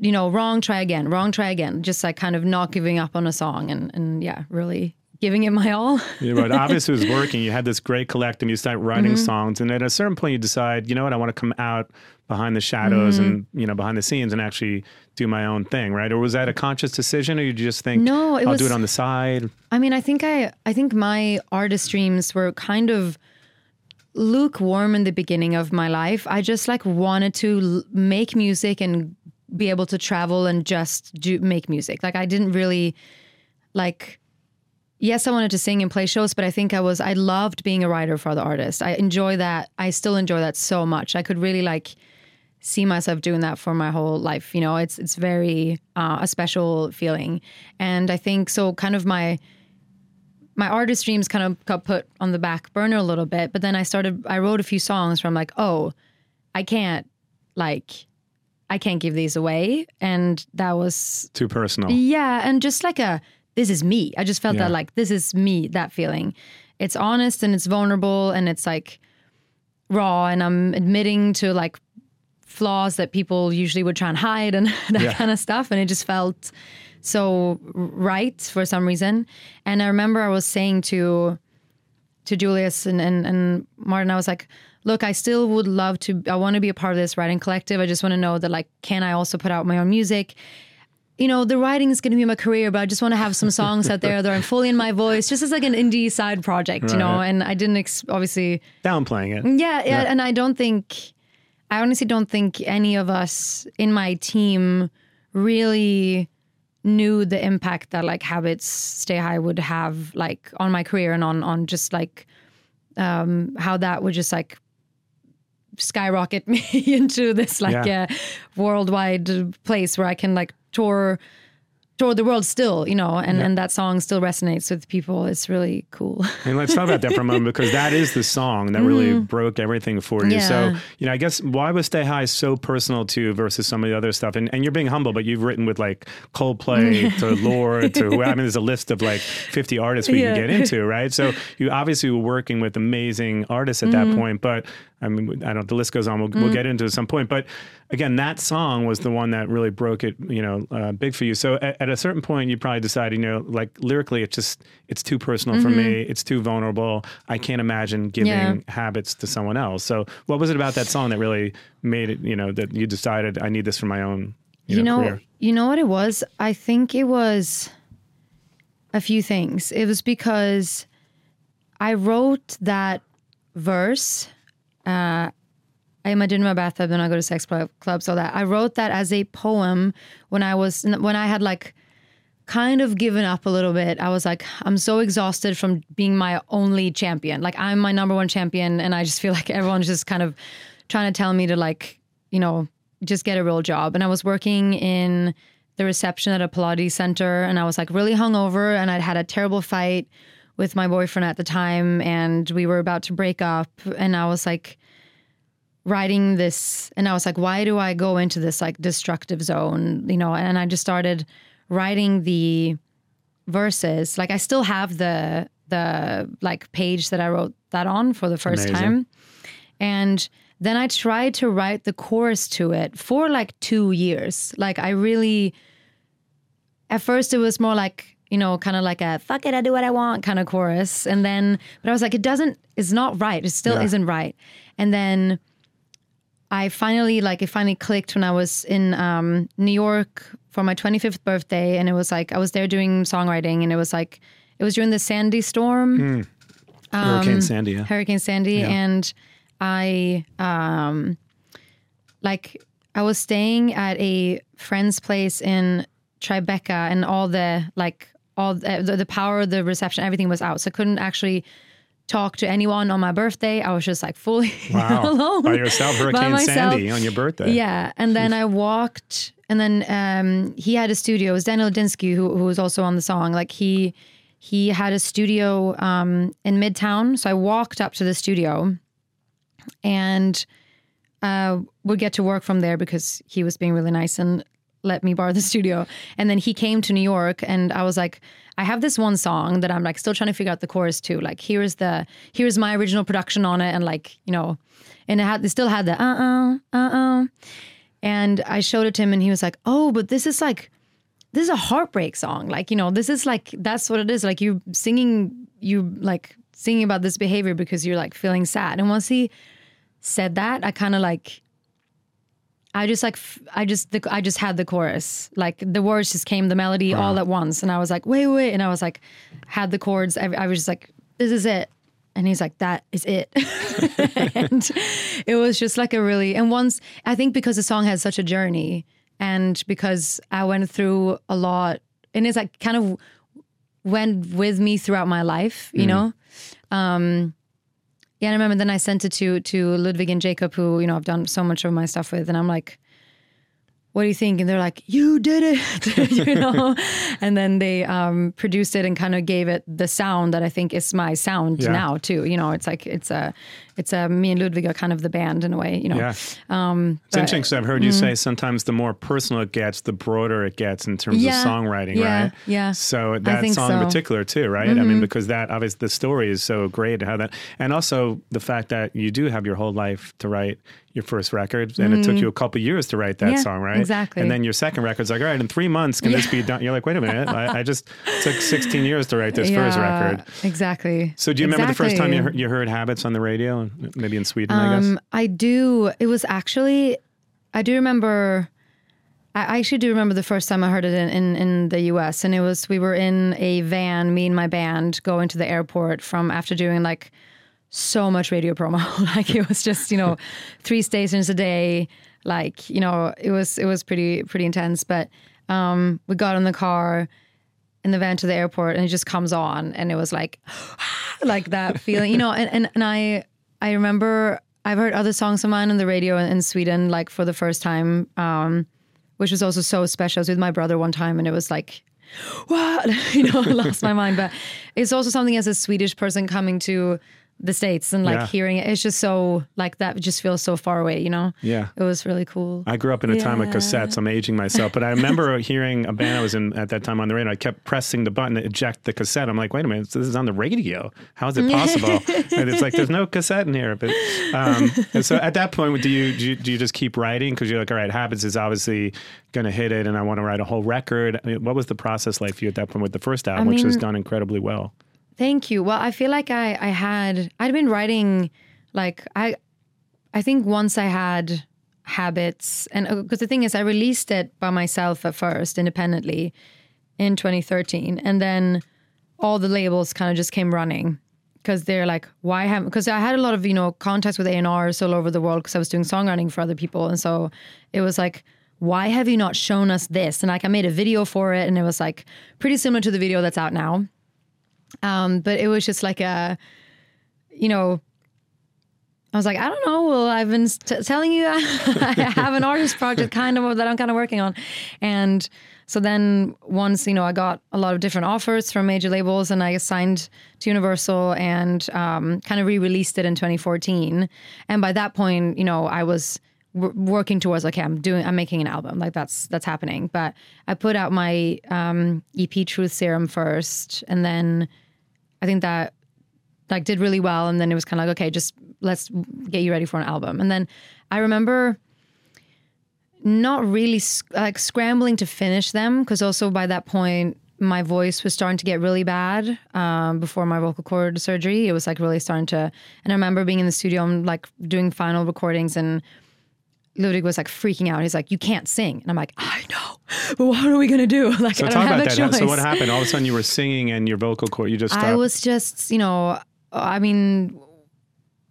you know wrong try again wrong try again just like kind of not giving up on a song and and yeah really giving it my all Yeah, but obviously it was working. You had this great collective. You start writing Mm-hmm. songs, and at a certain point, you decide, you know what, I want to come out behind the shadows and Mm-hmm. you know behind the scenes and actually do my own thing, right? Or was that a conscious decision, or you just think, No, I'll was- do it on the side? I mean, I think I I think my artist dreams were kind of lukewarm in the beginning of my life. I just like wanted to l- make music and be able to travel and just do make music. Like I didn't really like yes, I wanted to sing and play shows, but I think I was I loved being a writer for the artist. I enjoy that. I still enjoy that so much. I could really like see myself doing that for my whole life. You know, it's it's very uh, a special feeling, and I think so. Kind of my my artist dreams kind of got put on the back burner a little bit, but then I started. I wrote a few songs where I'm like, oh, I can't like. I can't give these away. And that was Too personal. yeah, and just like a this is me. I just felt Yeah. that like this is me. That feeling. It's honest and it's vulnerable and it's like raw, and I'm admitting to like flaws that people usually would try and hide and that Yeah. kind of stuff. And it just felt so right for some reason. And I remember I was saying to to Julius and, and, and Martin, I was like, look, I still would love to, I want to be a part of this writing collective. I just want to know that, like, can I also put out my own music? You know, the writing is going to be my career, but I just want to have some songs out there that are fully in my voice, just as like an indie side project, you know? And I didn't ex- obviously, Downplaying it. yeah, yeah, and I don't think, I honestly don't think any of us in my team really knew the impact that like habits stay high would have like on my career and on on just like um how that would just like skyrocket me into this like Yeah. uh, worldwide place where I can like tour the world still you know and and that song still resonates with people it's really cool And let's talk about that for a moment because that is the song that really broke everything for you. So, Mm-hmm. You know, I guess why was Stay High so personal to you versus some of the other stuff? And, and you're being humble, but you've written with like Coldplay to Lorde to I mean, there's a list of like 50 artists we Yeah. can get into, right? So you obviously were working with amazing artists at Mm-hmm. that point, but I mean, I don't, the list goes on. We'll, Mm. we'll get into it at some point. But again, that song was the one that really broke it, you know, uh, big for you. So at, at a certain point, you probably decided, you know, like lyrically, it's just, it's too personal for me. It's too vulnerable. I can't imagine giving Mm-hmm. Yeah. habits to someone else. So what was it about that song that really made it, you know, that you decided I need this for my own, you, you know, know, career? you know what it was? I think it was a few things. It was because I wrote that verse. Uh, I a in my bathtub and I go to sex club, club. So that I wrote that as a poem when I was when I had like kind of given up a little bit. I was like, I'm so exhausted from being my only champion. Like I'm my number one champion, and I just feel like everyone's just kind of trying to tell me to like, you know, just get a real job. And I was working in the reception at a Pilates center, and I was like really hungover, and I'd had a terrible fight with my boyfriend at the time, and we were about to break up, and I was like writing this and I was like, why do I go into this like destructive zone? You know, and I just started writing the verses. Like I still have the the like page that I wrote that on for the first Amazing. time. And then I tried to write the chorus to it for like two years. Like I really at first it was more like you know kind of like a fuck it i do what i want kind of chorus and then but i was like it doesn't it's not right it still Yeah. isn't right and then i finally like it finally clicked when i was in um, new york for my 25th birthday and it was like i was there doing songwriting and it was like it was during the sandy storm Hurricane Sandy. Yeah. Hurricane Sandy, and I um like I was staying at a friend's place in Tribeca, and all the like all the, the power of the reception, everything was out, so I couldn't actually talk to anyone on my birthday. I was just like fully Wow. alone By yourself, Hurricane myself. Sandy on your birthday. yeah, and then I walked, and then um, he had a studio. It was Daniel Ledinsky who who was also on the song. Like he he had a studio um, in Midtown, so I walked up to the studio, and uh, would get to work from there because he was being really nice and let me borrow the studio. And then he came to New York, and I was like, I have this one song that I'm like still trying to figure out the chorus to. Like here's the here's my original production on it, and like you know, and it had it still had the uh uh uh uh. And I showed it to him, and he was like, "Oh, but this is like." This is a heartbreak song. Like, you know, this is like, that's what it is. Like, you singing, you like singing about this behavior because you're like feeling sad. And once he said that, I kind of like, I just like, f- I just, the, I just had the chorus. Like, the words just came, the melody all at once. And I was like, wait, wait. And I was like, had the chords. I, I was just like, this is it. And he's like, that is it. and it was just like a really, and once, I think because the song has such a journey and because I went through a lot, and it's like kind of went with me throughout my life, you know? Um, yeah, and I remember then I sent it to to Ludvig and Jacob, who, you know, I've done so much of my stuff with, and I'm like, what do you think? And they're like, you did it, you know? and then they um, produced it and kind of gave it the sound that I think is my sound Yeah. now too. You know, it's like, it's a, it's uh, me and Ludvig are kind of the band in a way, you know. Yeah. Um, It's but- interesting because I've heard you say sometimes the more personal it gets, the broader it gets in terms Yeah, of songwriting, yeah, right? yeah. So that song in so. Mm-hmm. particular too, right? I mean, because that obviously the story is so great how that, and also the fact that you do have your whole life to write your first record, and it took you a couple years to write that Mm-hmm. Yeah, song, right? exactly. And then your second record's like, all right, in three months, can this be done? You're like, wait a minute, I, I just took 16 years to write this first record. Exactly. So do you remember the first time you Exactly. you heard Habits on the radio, maybe in Sweden, I guess? Um, I do. It was actually, I do remember. I I actually do remember the first time I heard it in, in, in the US. And it was, we were in a van, me and my band, going to the airport from after doing like so much radio promo. like it was just, you know, three stations a day. Like, you know, it was, it was pretty, pretty intense. But um, we got in the car in the van to the airport and it just comes on and it was like like that feeling you know and, and, and i i remember i've heard other songs of mine on the radio in, sweden like for the first time um which was also so special. I was with my brother one time and it was like what? You know I lost my mind. But it's also something as a swedish person coming to the states and like Yeah. hearing it it's just so like that just feels so far away you know Yeah. it was really cool I grew up in a time of cassettes. I'm aging myself, but I remember hearing a band I was in at that time on the radio. I kept pressing the button to eject the cassette. I'm like, wait a minute, this is on the radio. How is it possible? and it's like there's no cassette in here. But um, and so at that point, do you do you, do you just keep writing because you're like, all right, Habits is obviously going to hit it, and I want to write a whole record. I mean, what was the process like for you at that point with the first album, which has mean- done incredibly well? Thank you. Well, I feel like I I had I'd been writing like I I think once I had habits and uh, because the thing is I released it by myself at first independently in 2013 and then all the labels kind of just came running because they're like why haven't because I had a lot of you know contacts with A&Rs all over the world because I was doing songwriting for other people and so it was like why have you not shown us this and like I made a video for it and it was like pretty similar to the video that's out now um, but it was just like a, you know, I was like, I don't know. Well, I've been t- telling you that I have an artist project kind of that I'm kind of working on. And so then once, you know, I got a lot of different offers from major labels and I signed to Universal and um, kind of re-released it in 2014. And by that point, you know, I was working towards okay, I'm doing, I'm making an album. Like that's, that's happening. But I put out my um, EP Truth Serum first and then I think that like did really well and then it was kind of like okay just let's get you ready for an album. And then i remember not really sc- like scrambling to finish them because also by that point my voice was starting to get really bad um, before my vocal cord surgery. It was like really starting to and i remember being in the studio and like doing final recordings and Ludvig was like freaking out. He's like, "You can't sing," and I'm like, "I know, but what are we gonna do? Like, So I don't talk have about a that. choice." So what happened? All of a sudden, you were singing and your vocal cord, you just stopped. I was just, you know, I mean,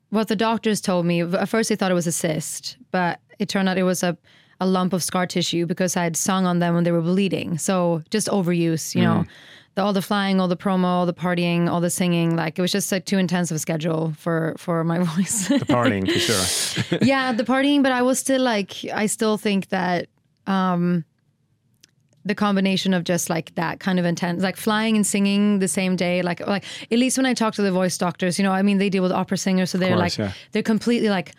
what the doctors told me, at first they thought it was a cyst, but it turned out it was a, a lump of scar tissue because I had sung on them when they were bleeding. So just overuse, you Mm. know, the, all the flying, all the promo, all the partying, all the singing, like it was just like too intense of a schedule for, for my voice. The partying for sure. yeah, the partying, but I was still like, I still think that um, the combination of just like that kind of intense, like flying and singing the same day, like like at least when I talk to the voice doctors, you know, I mean, they deal with opera singers, so they're course, like, yeah. they're completely like.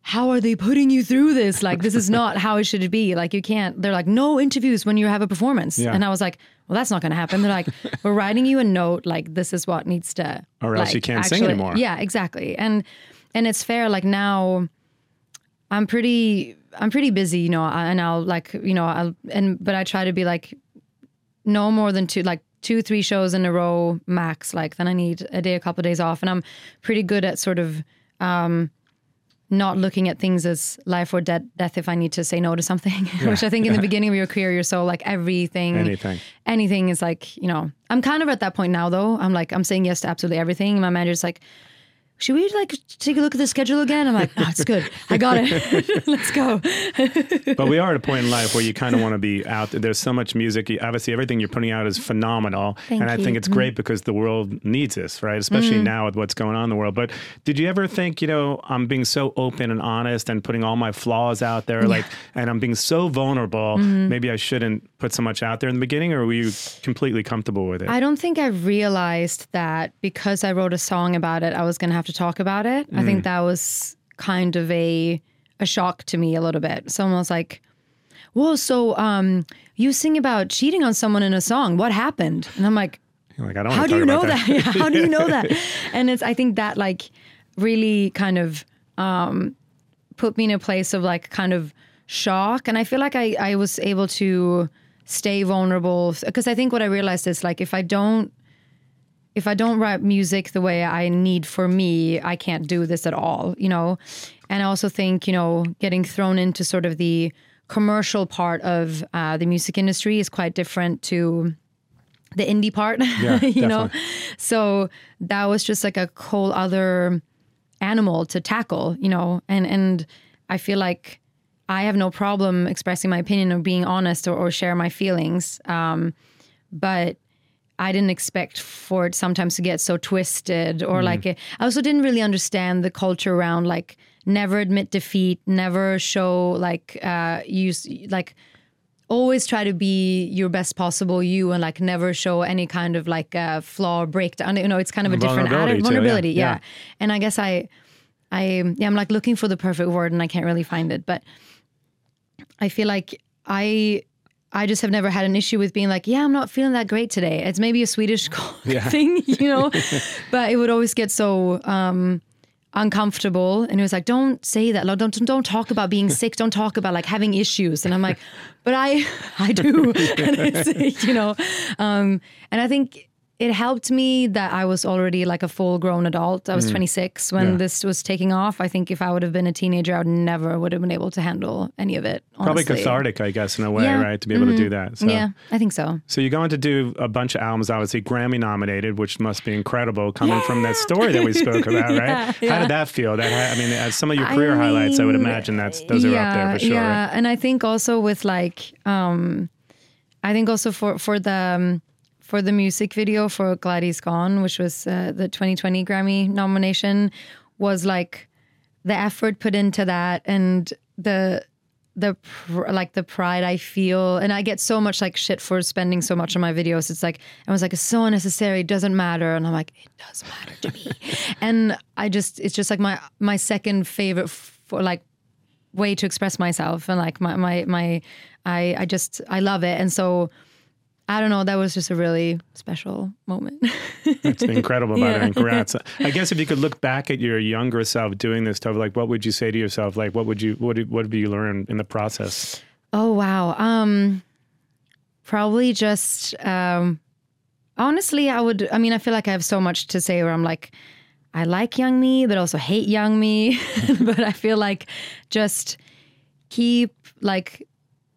How are they putting you through this? Like, this is not how it should be. Like, you can't. They're like, no interviews when you have a performance. Yeah. And I was like, well, that's not going to happen. They're like, we're writing you a note. Like, this is what needs to. Or else like, you can't sing anymore. Yeah, exactly. And and it's fair. Like now, I'm pretty I'm pretty busy, you know, and I'll like, you know, I'll and but I try to be like no more than two like two, three shows in a row max. Like then I need a day, a couple of days off. And I'm pretty good at sort of um not looking at things as life or death death if I need to say no to something. Which I think in the beginning of your career you're so like everything Anything. anything is like, you know, I'm kind of at that point now though. I'm like, I'm saying yes to absolutely everything. My manager's like, should we like take a look at the schedule again? I'm like, no, it's good. I got it. Let's go. but we are at a point in life where you kind of want to be out there. There's so much music. Obviously, everything you're putting out is phenomenal. Thank and I you. think it's great because the world needs this, right? Especially Mm-hmm. now with what's going on in the world. But did you ever think, you know, I'm being so open and honest and putting all my flaws out there, like, and I'm being so vulnerable, Mm-hmm. maybe I shouldn't put so much out there in the beginning, or were you completely comfortable with it? I don't think I realized that because I wrote a song about it, I was going to have to talk about it. I think that was kind of a a shock to me a little bit. Someone was like, "Whoa, so um, you sing about cheating on someone in a song? What happened?" And I'm like, like, I don't how do you know about that? Yeah, how do you know that? And it's I think that like really kind of um, put me in a place of like kind of shock, and I feel like I I was able to stay vulnerable because I think what I realized is like if I don't if I don't write music the way I need for me, I can't do this at all, you know? And I also think, you know, getting thrown into sort of the commercial part of uh, the music industry is quite different to the indie part, Yeah, you know? So that was just like a whole other animal to tackle, you know? And, and I feel like I have no problem expressing my opinion or being honest or, or share my feelings. Um, but I didn't expect for it sometimes to get so twisted or like it, I also didn't really understand the culture around like never admit defeat, never show like uh use like always try to be your best possible you and like never show any kind of like uh flaw or breakdown. You know, it's kind of a different Vulnerability attitude. too, yeah. Vulnerability, yeah. Yeah. And I guess I I yeah, I'm like looking for the perfect word and I can't really find it, but I feel like I I just have never had an issue with being like, yeah, I'm not feeling that great today. It's maybe a Swedish thing, you know, but it would always get so um, uncomfortable. And it was like, don't say that. Don't don't talk about being sick. Don't talk about like having issues. And I'm like, but I I do. and it's you know, um, and I think it helped me that I was already like a full grown adult. I was 26 when Yeah. this was taking off. I think if I would have been a teenager, I would never would have been able to handle any of it. Probably cathartic, I guess, in a way, Yeah. Mm-hmm. right? To be able to do that. So. Yeah, I think so. So you're going to do a bunch of albums, obviously Grammy nominated, which must be incredible, coming from that story that we spoke about, right? Yeah, How did that feel? That I mean, as some of your career highlights, I would imagine that's those are up there for sure. Yeah, and I think also with like, um, I think also for for the um, for the music video for Glad He's Gone, which was uh, the 2020 Grammy nomination, was like the effort put into that and the the pr- like the pride I feel, and I get so much like shit for spending so much on my videos. It's like I was like it's so unnecessary, it doesn't matter, and I'm like it does matter to me, and I just it's just like my my second favorite for like way to express myself and like my my my I I just I love it, and so I don't know that was just a really special moment. It's incredible about it. Yeah. And congrats. I guess if you could look back at your younger self doing this stuff, like what would you say to yourself? Like what would you what did, what did you learn in the process? Oh wow. Um probably just um honestly I would I mean I feel like I have so much to say where I'm like I like young me but also hate young me but I feel like just keep like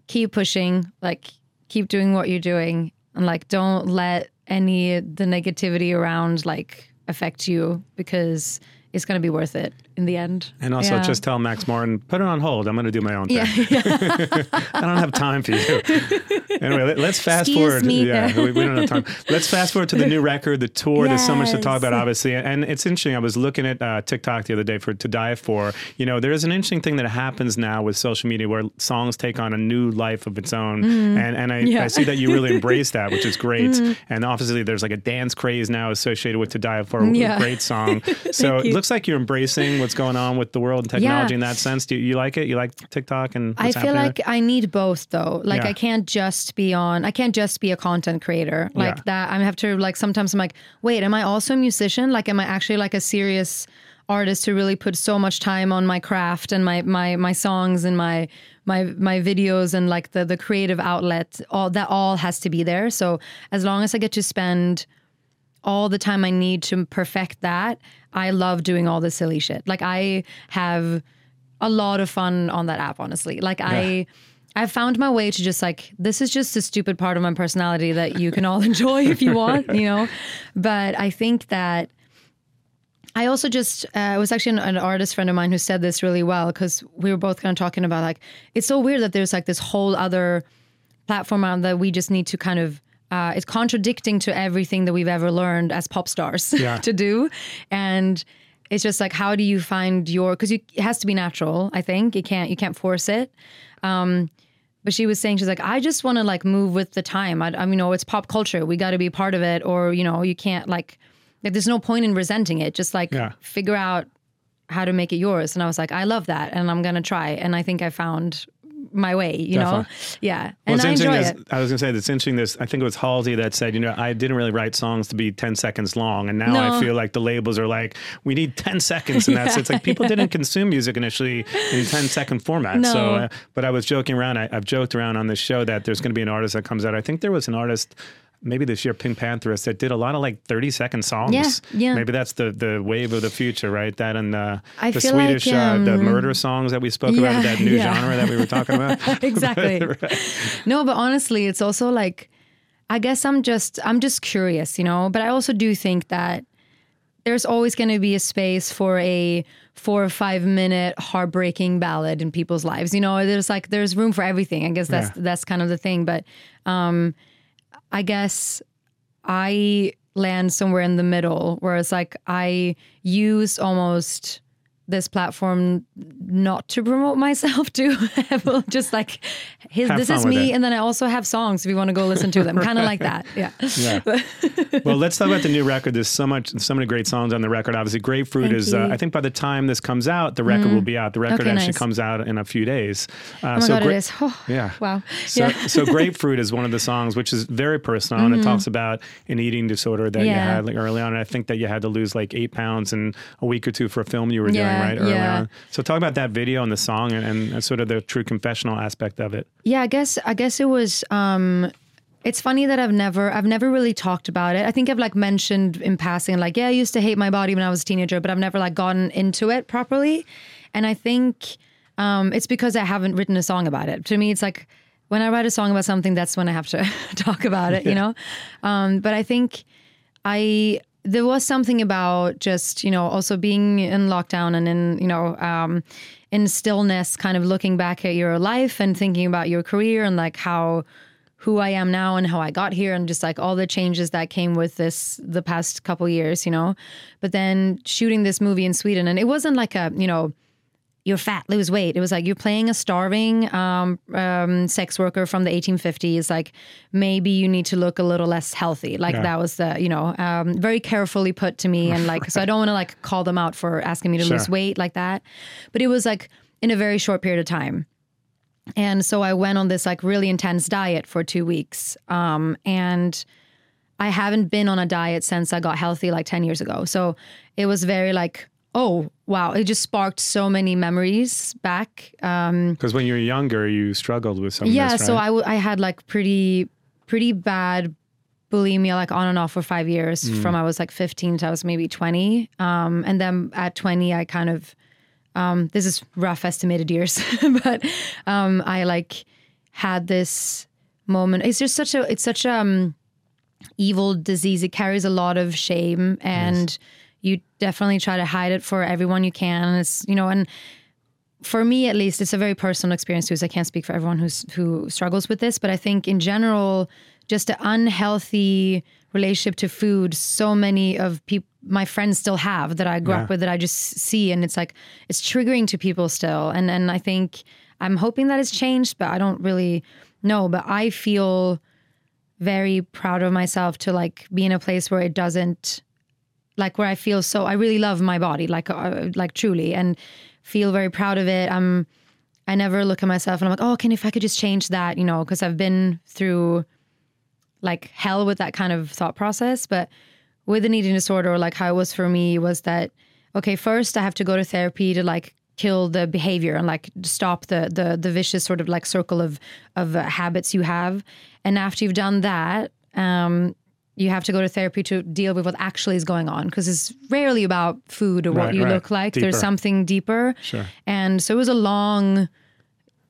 keep pushing like keep doing what you're doing and like don't let any the negativity around like affect you because it's going to be worth it in the end. And also Yeah. just tell Max Martin, put it on hold. I'm going to do my own thing. yeah, I don't have time for you. anyway, let, us fast Excuse forward. me. Yeah, we, we don't have time. Let's fast forward to the new record, the tour. There's so much to talk about, obviously. And it's interesting. I was looking at uh, TikTok the other day for To Die For. You know, there is an interesting thing that happens now with social media where songs take on a new life of its own. And, and I. Yeah. I see that you really embrace that, which is great. And obviously, there's like a dance craze now associated with To Die For. Yeah. Great song. So. Looks like you're embracing what's going on with the world and technology Yeah. in that sense. Do you, you like it? You like TikTok and I feel like I need both though. Like Yeah. I can't just be on I can't just be a content creator. Like Yeah. that I have to like sometimes I'm like, wait, am I also a musician? Like am I actually like a serious artist who really put so much time on my craft and my my my songs and my my my videos and like the the creative outlet all that all has to be there. So as long as I get to spend all the time I need to perfect that, I love doing all the silly shit. Like I have a lot of fun on that app, honestly. Like I I found my way to just like this is just a stupid part of my personality that you can all enjoy if you want, you know. But I think that I also just uh, it was actually an, an artist friend of mine who said this really well because we were both kind of talking about like it's so weird that there's like this whole other platform out that we just need to kind of uh, it's contradicting to everything that we've ever learned as pop stars Yeah. to do and it's just like how do you find your because it has to be natural i think you can't you can't force it um, but she was saying she's like i just want to like move with the time I, I mean you know it's pop culture we got to be part of it or you know you can't like like there's no point in resenting it. Just like Yeah. figure out how to make it yours. And I was like, I love that, and I'm gonna try. And I think I found my way. You know, yeah, and it's I enjoy it. I was going to say that's interesting. This I think it was Halsey that said, you know, I didn't really write songs to be ten seconds long, and now I feel like the labels are like, we need ten seconds, and that's it's like people didn't consume music initially in 10 second format. So, uh, but I was joking around. I, I've joked around on this show that there's going to be an artist that comes out. I think there was an artist. Maybe this year, PinkPantheress, that did a lot of like thirty second songs. Yeah, yeah. Maybe that's the the wave of the future, right? That and uh, the Swedish, like, uh, the um, murder songs that we spoke about, that new yeah. genre that we were talking about. exactly. No, but honestly, it's also like I guess I'm just I'm just curious, you know. But I also do think that there's always going to be a space for a four or five minute heartbreaking ballad in people's lives. You know, there's like there's room for everything. I guess that's Yeah. that's kind of the thing. But um, I guess I land somewhere in the middle where it's like I use almost this platform not to promote myself to just like his this is me it. and then I also have songs if you want to go listen to them kind of like that yeah Yeah. well, let's talk about the new record. There's so much, so many great songs on the record. Obviously, Grapefruit Thank is. Uh. Mm. I think by the time this comes out, the record will be out. The record Okay, actually nice. comes out in a few days. Uh, oh my god Gra- it is oh, Yeah. wow So, yeah so Grapefruit is one of the songs which is very personal, and it talks about an eating disorder that you Mm-hmm. Had like early on. And I think that you had to lose like eight pounds in a week or two for a film you were doing, Yeah, right? Early yeah. on. So talk about that video and the song and, and sort of the true confessional aspect of it. Yeah, I guess I guess it was um it's funny that I've never I've never really talked about it. I think I've like mentioned in passing like yeah, I used to hate my body when I was a teenager, but I've never like gotten into it properly. And I think um it's because I haven't written a song about it. To me it's like when I write a song about something that's when I have to talk about it, you know? Um but I think I there was something about just you know also being in lockdown and in you know um, in stillness, kind of looking back at your life and thinking about your career and like how who I am now and how I got here and just like all the changes that came with this the past couple years, you know. But then shooting this movie in Sweden and it wasn't like a you know you're fat, lose weight. It was like you're playing a starving um, um, sex worker from the 1850s. Like maybe you need to look a little less healthy. Like Yeah. that was the, you know, um, very carefully put to me. And like, so I don't want to like call them out for asking me to Sure. lose weight like that. But it was like in a very short period of time. And so I went on this like really intense diet for two weeks. Um, and I haven't been on a diet since I got healthy like 10 years ago. So it was very like, oh, wow. It just sparked so many memories back. Um, Because when you were younger, you struggled with some yeah. of this, So right? I, w- I had like pretty, pretty bad bulimia, like on and off for five years from I was like 15 to I was maybe 20. Um, and then at 20, I kind of, um, this is rough estimated years, but um, I like had this moment. It's just such a, it's such a, um, evil disease. It carries a lot of shame and you definitely try to hide it for everyone you can. And it's, you know, and for me at least, it's a very personal experience too. So I can't speak for everyone who's who struggles with this, but I think in general, just an unhealthy relationship to food, so many of people my friends still have that I grew Yeah. up with that I just see and it's like it's triggering to people still. And and I think I'm hoping that it's changed, but I don't really know. But I feel very proud of myself to like be in a place where it doesn't like where I feel so I really love my body like uh, like truly and feel very proud of it. I'm I never look at myself and I'm like, "Oh, can if I could just change that, you know, because I've been through like hell with that kind of thought process, but with an eating disorder like how it was for me was that okay, first I have to go to therapy to like kill the behavior and like stop the the the vicious sort of like circle of of uh, habits you have. And after you've done that, um you have to go to therapy to deal with what actually is going on because it's rarely about food or what you right. look like. Deeper. There's something deeper. Sure. And so it was a long,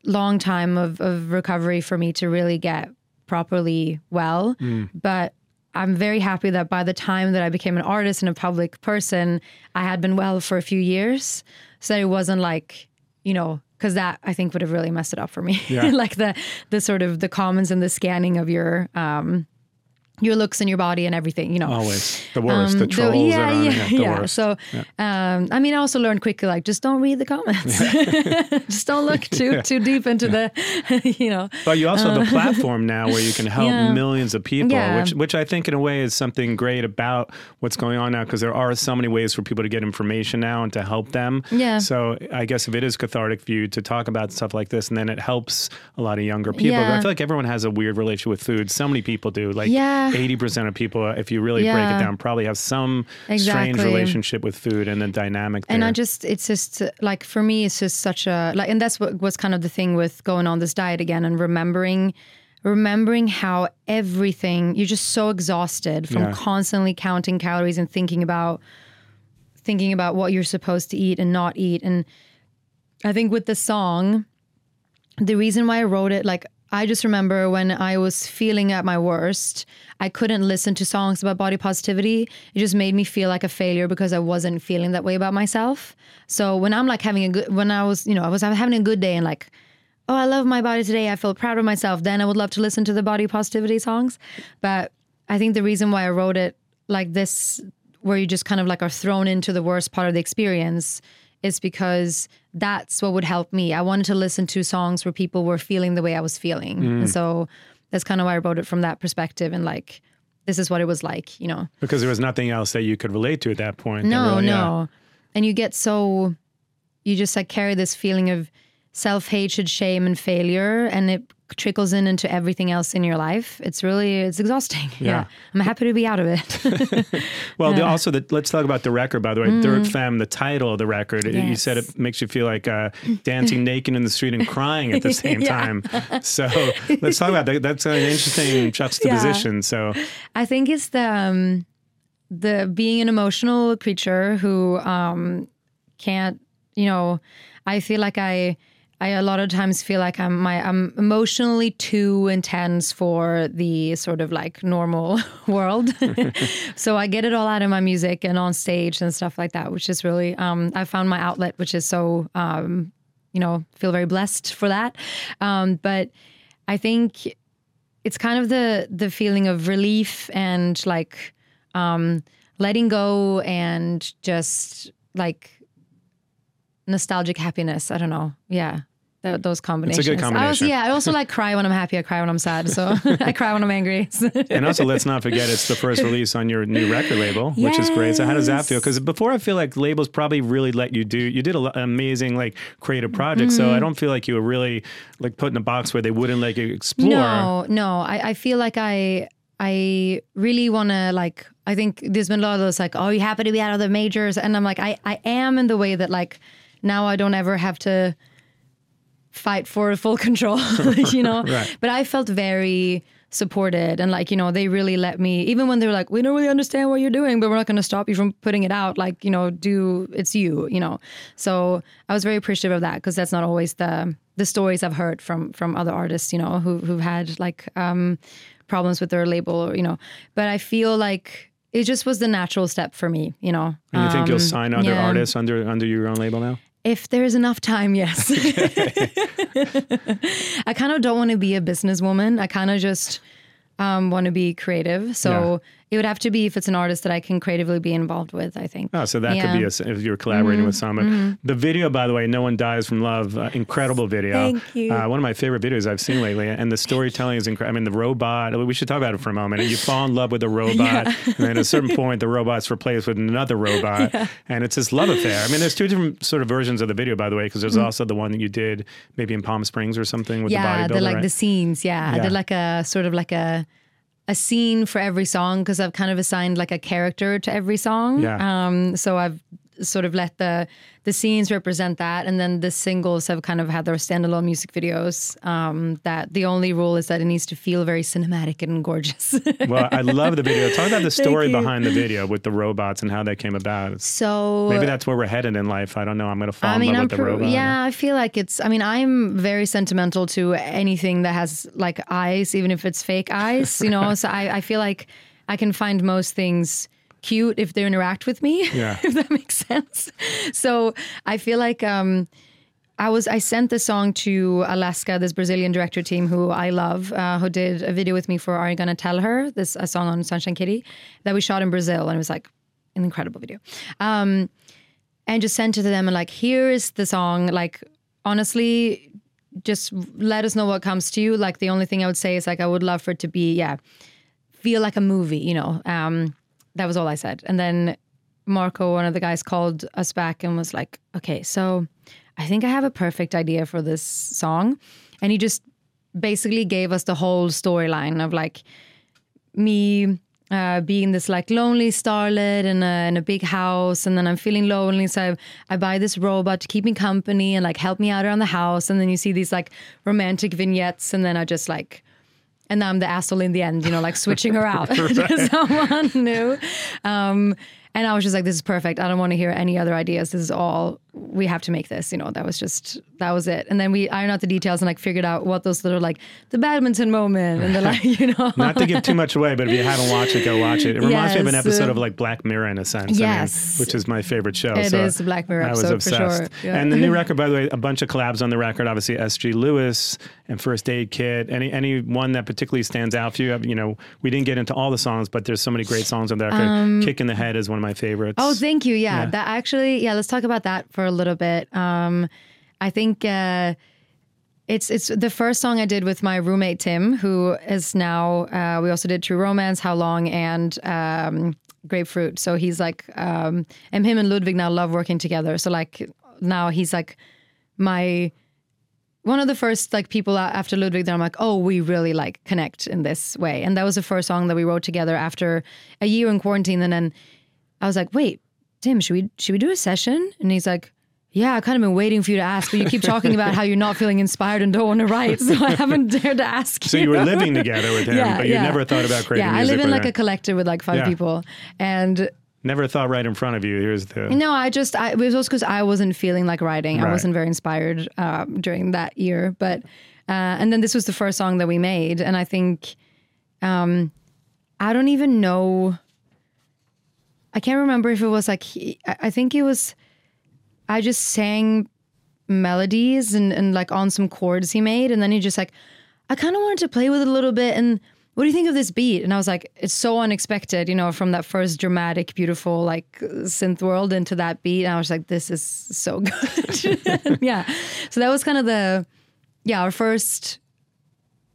long time of, of recovery for me to really get properly well. But I'm very happy that by the time that I became an artist and a public person, I had been well for a few years. So it wasn't like, you know, because that I think would have really messed it up for me. Yeah. like the the sort of the comments and the scanning of your um your looks and your body and everything, you know. Always the worst. the Um, trolls yeah, that are yeah, the yeah. worst. So, um, I mean, I also learned quickly, like, just don't read the comments. just don't look too too deep into the, you know. But you also have a platform now where you can help Uh, Yeah. millions of people, Yeah. which which I think in a way is something great about what's going on now because there are so many ways for people to get information now and to help them. Yeah. So I guess if it is cathartic for you to talk about stuff like this, and then it helps a lot of younger people. Yeah. I feel like everyone has a weird relationship with food. So many people do. Like Yeah. Eighty percent of people, if you really break it down, probably have some strange relationship with food and the dynamic. There. And I just, it's just like for me, it's just such a like, and that's what was kind of the thing with going on this diet again and remembering, remembering how everything you're just so exhausted from Yeah. constantly counting calories and thinking about, thinking about what you're supposed to eat and not eat. And I think with the song, the reason why I wrote it, like I just remember when I was feeling at my worst, I couldn't listen to songs about body positivity. It just made me feel like a failure because I wasn't feeling that way about myself. So when I'm like having a good, when I was, you know, I was having a good day and like, oh, I love my body today. I feel proud of myself. Then I would love to listen to the body positivity songs. But I think the reason why I wrote it like this, where you just kind of like are thrown into the worst part of the experience, is because that's what would help me. I wanted to listen to songs where people were feeling the way I was feeling. And mm. so that's kind of why I wrote it from that perspective and like, this is what it was like, you know? because there was nothing else that you could relate to at that point. No, really- yeah. no. And you get so, you just like carry this feeling of self hatred, shame, and failure, and it trickles in into everything else in your life. It's really, it's exhausting. Yeah. I'm happy to be out of it. Well, the, also, the, let's talk about the record, by the way. Dirt Femme, the title of the record. You Mm. Said it makes you feel like uh, dancing naked in the street and crying at the same Yeah. time. So let's talk about that. That's an interesting juxtaposition. So, I think it's the um, the being an emotional creature who um, can't, you know, I feel like I I a lot of times feel like I'm my I'm emotionally too intense for the sort of like normal world. so I get it all out in my music and on stage and stuff like that, which is really um, I found my outlet, which is so um, you know feel very blessed for that. Um, but I think it's kind of the the feeling of relief and like um letting go and just like nostalgic happiness i don't know yeah Th- those combinations I combination. also, yeah i also like cry when i'm happy i cry when i'm sad so i cry when i'm angry and also, let's not forget it's the first release on your new record label, which is great. So, how does that feel? Because before, I feel like labels probably really let you do. You did an amazing like creative project, so I Mm-hmm. don't feel like you were really like put in a box where they wouldn't let you explore. No, no. I, I feel like I I really want to like. I think there's been a lot of those like, oh, you happy to be out of the majors, and I'm like, I I am in the way that like now I don't ever have to fight for full control, you know. Right. But I felt very supported and like you know they really let me even when they were like we don't really understand what you're doing but we're not going to stop you from putting it out like you know do it's you you know so i was very appreciative of that because that's not always the the stories i've heard from from other artists you know who who've had like um problems with their label or you know but i feel like it just was the natural step for me you know And you think you'll Um, sign other yeah. artists under under your own label now? If there's enough time, yes. I kind of don't want to be a businesswoman. I kind of just um, want to be creative. So it would have to be if it's an artist that I can creatively be involved with, I think. Oh, so that Yeah. Mm-hmm. could be a, if you're collaborating with someone. The video, by the way, "No One Dies from Love," uh, incredible video. Thank you. Uh, one of my favorite videos I've seen lately, and the storytelling is incredible. I mean, the robot. We should talk about it for a moment. You fall in love with the robot, and then at a certain point, the robot's replaced with another robot, and it's this love affair. I mean, there's two different sort of versions of the video, by the way, because there's also the one that you did maybe in Palm Springs or something with yeah, the bodybuilder. like right? the scenes. Yeah. I Yeah. did like a sort of like a a scene for every song because I've kind of assigned like a character to every song. Yeah. Um, so I've sort of let the the scenes represent that, and then the singles have kind of had their standalone music videos. Um, that the only rule is that it needs to feel very cinematic and gorgeous. well, I love the video. Talk about the story behind the video with the robots and how that came about. so Maybe that's where we're headed in life. I don't know. I'm going to fall I in love I'm with the robot. yeah, I feel like it's. I mean, I'm very sentimental to anything that has like eyes, even if it's fake eyes. You know, so I, I feel like I can find most things cute if they interact with me. Yeah. if that makes sense. So I feel like um, I was I sent the song to Alaska, this Brazilian director team who I love, uh, who did a video with me for Are You Gonna Tell Her? This a song on Sunshine Kitty that we shot in Brazil, and it was like an incredible video. Um, and just sent it to them and like, here is the song. Like, honestly, just let us know what comes to you. Like, the only thing I would say is like, I would love for it to be, yeah, feel like a movie. You know, um, that was all I said. And then Marco, one of the guys, called us back and was like, okay, so I think I have a perfect idea for this song. And he just basically gave us the whole storyline of like me uh, being this like lonely starlet in a, in a big house and then I'm feeling lonely so I, I buy this robot to keep me company and like help me out around the house and then you see these like romantic vignettes and then I just like and I'm the asshole in the end you know like switching her out to someone new. Um, and I was just like, this is perfect. I don't want to hear any other ideas. This is all we have to make this. You know, that was just that was it. And then we ironed out the details and like figured out what those little like the badminton moment and the like, you know. Not to give too much away, but if you haven't watched it, go watch it. It reminds Yes. me of an episode of like Black Mirror in a sense. I mean, Yes. which is my favorite show. It so is a Black Mirror I was obsessed. sure. Yeah. And the new record, by the way, a bunch of collabs on the record. Obviously, S.G. Lewis and First Aid Kit. Any any one that particularly stands out for you? You know, we didn't get into all the songs, but there's so many great songs on the record. Um, Kick in the Head is one of my favorites. Oh, thank you. Yeah, Yeah. that actually, yeah. Let's talk about that for a little bit. Um, I think uh, it's it's the first song I did with my roommate Tim, who is now. Uh, we also did True Romance, How Long, and um, Grapefruit. So he's like, um, and him and Ludvig now love working together. So like now he's like my one of the first like people after Ludvig that I'm like, oh, we really like connect in this way. And that was the first song that we wrote together after a year in quarantine. And then I was like, wait, Tim, should we should we do a session? And he's like, yeah, I kind of been waiting for you to ask, but you keep talking about how you're not feeling inspired and don't want to write, so I haven't dared to ask. So you were living together with him, Yeah, but you yeah. never thought about creating Yeah, I live in like her. a collective with like five Yeah. people, and Never thought right in front of you. Here's the. no, I just I, it was also because I wasn't feeling like writing. I wasn't very inspired um, during that year. But uh, and then this was the first song that we made, and I think um, I don't even know. I can't remember if it was like he, I think it was. I just sang melodies and, and like on some chords he made, and then he just like, I kind of wanted to play with it a little bit and. What do you think of this beat? And I was like, it's so unexpected, you know, from that first dramatic, beautiful, like synth world into that beat. And I was like, this is so good. yeah. So that was kind of the, yeah, our first,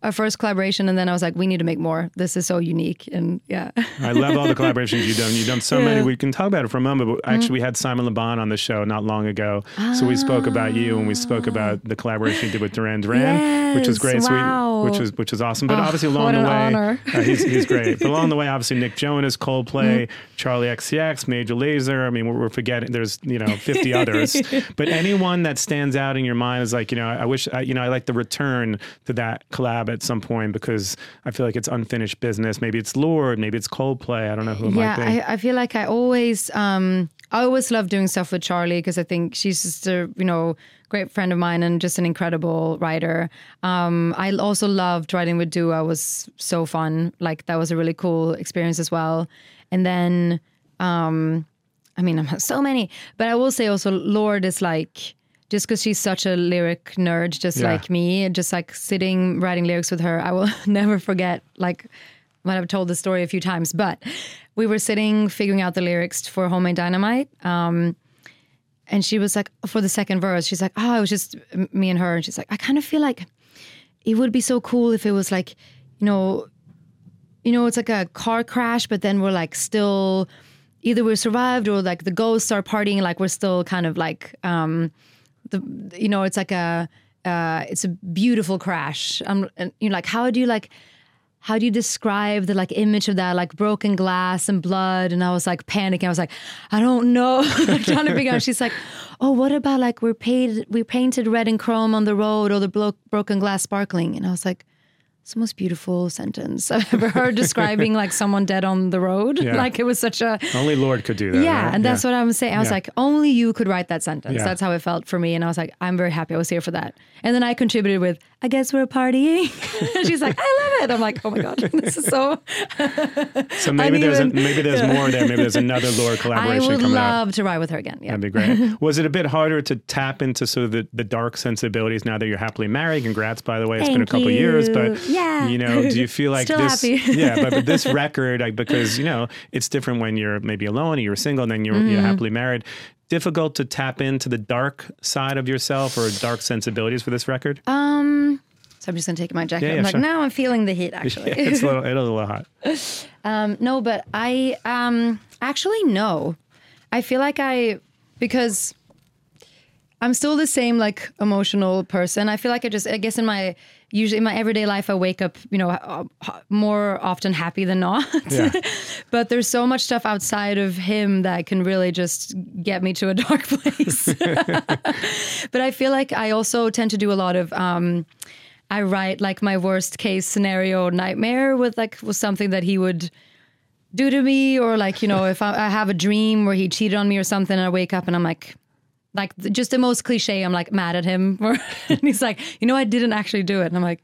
our first collaboration. And then I was like, we need to make more. This is so unique. And yeah. I love all the collaborations you've done. You've done so Yeah. Mm-hmm. many. We can talk about it for a moment, but actually, we had Simon Le Bon on the show not long ago. So we spoke about you and we spoke about the collaboration you did with Duran Duran, which was Ah. Yes, great. So we- wow. which was which was awesome. But Oh, obviously, along the way, uh, he's, he's great. But along the way, obviously, Nick Jonas, Coldplay, Mm-hmm. Charli XCX, Major Lazer. I mean, we're, we're forgetting. There's you know 50 others. But anyone that stands out in your mind is like you know I wish I, you know I like to return to that collab at some point because I feel like it's unfinished business. Maybe it's Lorde, maybe it's Coldplay. I don't know who it yeah, might be. I, I feel like I always, um, I always love doing stuff with Charli because I think she's just a, you know, great friend of mine and just an incredible writer. Um, I also loved writing with Dua. was so fun. Like that was a really cool experience as well. And then, um, I mean, I'm so many, but I will say also Lorde is like, just because she's such a lyric nerd, just Yeah. like me, just like sitting writing lyrics with her, I will never forget. Like, might have told the story a few times, but we were sitting figuring out the lyrics for Homemade Dynamite. Um, and she was like, for the second verse, she's like, oh, it was just me and her. And she's like, I kind of feel like it would be so cool if it was like, you know, you know, it's like a car crash, but then we're like still either we survived or like the ghosts are partying, like we're still kind of like um the you know, it's like a uh it's a beautiful crash. Um and you're like, how do you like how do you describe the like image of that like broken glass and blood? And i was like panicking. I was like i don't know. Trying to figure out. She's like oh what about like we're painted we painted red and chrome on the road or the blo- broken glass sparkling? And i was like it's the most beautiful sentence I've ever heard describing like someone dead on the road. Yeah. Like it was such a Only Lorde could do that. yeah, right? and that's what I'm saying. I was Yeah. like, only you could write that sentence. Yeah. That's how it felt for me. And I was like, I'm very happy I was here for that. And then I contributed with, I guess we're partying. And She's like, I love it. I'm like, oh my god, this is so. So maybe there's uneven. a, maybe there's more there. Maybe there's another Lorde collaboration would coming up. I would love to write with her again. Yeah. That'd be great. Was it a bit harder to tap into sort of the, the dark sensibilities now that you're happily married? Congrats, by the way. It's been a Thank couple years, but you. Yeah. you know, do you feel like Still this? happy. yeah, but, but this record, like, because you know, it's different when you're maybe alone, or you're single, and then you're, Mm-hmm. you're happily married. Difficult to tap into the dark side of yourself or dark sensibilities for this record. Um. So I'm just gonna take my jacket. Yeah, yeah, I'm like, sure. now I'm feeling the heat. Actually. Yeah, it's a little, it's a little hot. Um, no, but I um actually no. I feel like I because I'm still the same like emotional person. I feel like I just I guess in my usually in my everyday life I wake up, you know, uh, more often happy than not. Yeah. but there's so much stuff outside of him that can really just get me to a dark place. but I feel like I also tend to do a lot of um I write like my worst case scenario nightmare with like with something that he would do to me, or like you know if I, I have a dream where he cheated on me or something, and I wake up and I'm like, like just the most cliche. I'm like mad at him, and he's like, you know, I didn't actually do it, and I'm like?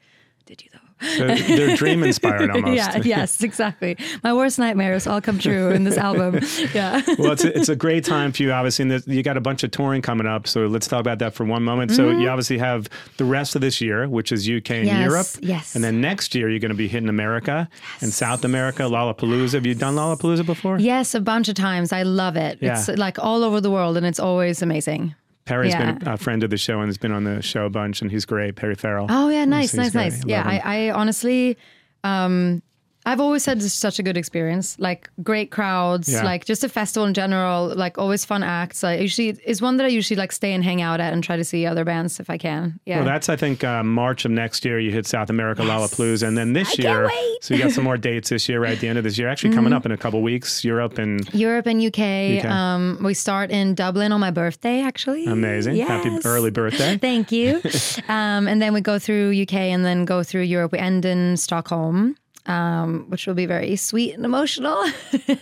They're, they're dream inspired almost. Yeah, yes, exactly. My worst nightmares all come true in this album. Yeah. well, it's a, it's a great time for you, obviously. And you got a bunch of touring coming up. So let's talk about that for one moment. So you obviously have the rest of this year, which is UK and Mm-hmm. Yes, Europe. yes. And then next year, you're going to be hitting America and South America, Lollapalooza. Have you done Lollapalooza before? Yes, a bunch of times. I love it. Yeah. It's like all over the world, and it's always amazing. Perry's Yeah. been a friend of the show and has been on the show a bunch, and he's great. Perry Farrell. Oh yeah, nice, nice, great. nice. Yeah. I, I honestly, um, I've always had such a good experience. Like great crowds, Yeah. like just a festival in general. Like always fun acts. I usually is one that I usually like stay and hang out at and try to see other bands if I can. Yeah. Well, that's I think uh, March of next year. You hit South America, Lollapalooza, and then this I can't year. wait. Mm-hmm. So you got some more dates this year, right at the end of this year. Actually, coming up in a couple weeks. Europe and Europe and UK. UK. Um, we start in Dublin on my birthday, actually. amazing. Happy early birthday. Thank you. um, and then we go through UK and then go through Europe. We end in Stockholm, um, which will be very sweet and emotional.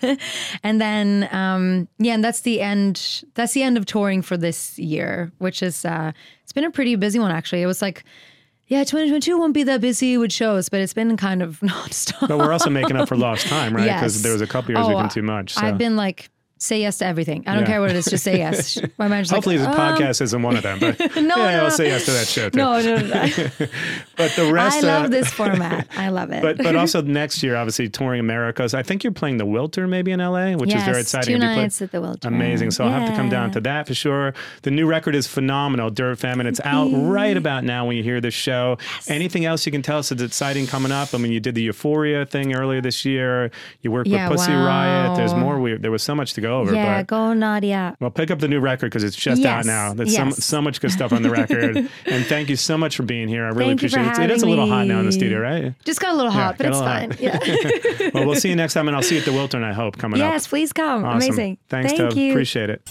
and then, um, yeah, and that's the end. That's the end of touring for this year, which is uh, it's been a pretty busy one actually. It was like. Yeah, 2022 won't be that busy with shows, but it's been kind of nonstop. But we're also making up for lost time, right? Because Yes. there was a couple years Oh, we've been too much. So. I've been like, say yes to everything. I don't Yeah. care what it is, just say yes. My manager's Hopefully, like, this um, podcast isn't one of them. But no, yeah, no, I'll say yes to that show too. No, no, no. But the rest I love uh, this format. I love it. But but also next year, obviously touring Americas. I think you're playing the Wiltern maybe in LA, which is very exciting. two Have you played- nights at the Wiltern. Amazing. So I'll have to come down to that for sure. The new record is phenomenal, Dirt Femme, and it's out right about now when you hear this show. Anything else you can tell us that's exciting coming up? I mean, you did the Euphoria thing earlier this year. You worked Yeah, with Pussy Riot. There's more. We, there was so much to go over. yeah, go Nadia. Well, pick up the new record because it's just out now. There's so, yes. so much good stuff on the record. and thank you so much for being here. I really Thank appreciate it. It is a little hot now in the studio, right? Just got a little hot, Yeah, but it's fine. Yeah. well, we'll see you next time, and I'll see you at the Wiltern, I hope, coming up. yes, please come. Awesome. Amazing. Thanks, Thank. Appreciate it.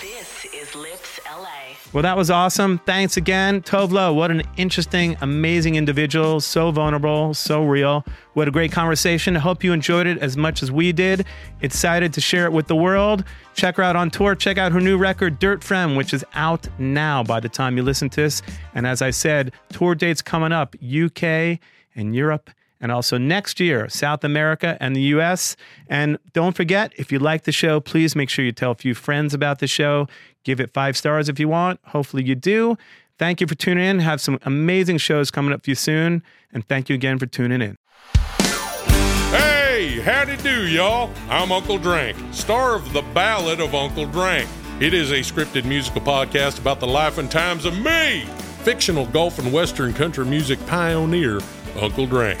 This is Lipps LA. Well, that was awesome. Thanks again. Tove Lo, what an interesting, amazing individual. So vulnerable, so real. What a great conversation. I hope you enjoyed it as much as we did. Excited to share it with the world. Check her out on tour. Check out her new record, Dirt Femme, which is out now by the time you listen to this. And as I said, tour dates coming up UK and Europe and also next year, South America and the US. And don't forget, if you like the show, please make sure you tell a few friends about the show. Give it five stars if you want. Hopefully, you do. Thank you for tuning in. Have some amazing shows coming up for you soon. And thank you again for tuning in. Hey, howdy do, y'all. I'm Uncle Drank, star of The Ballad of Uncle Drank. It is a scripted musical podcast about the life and times of me, fictional golf and western country music pioneer, Uncle Drank.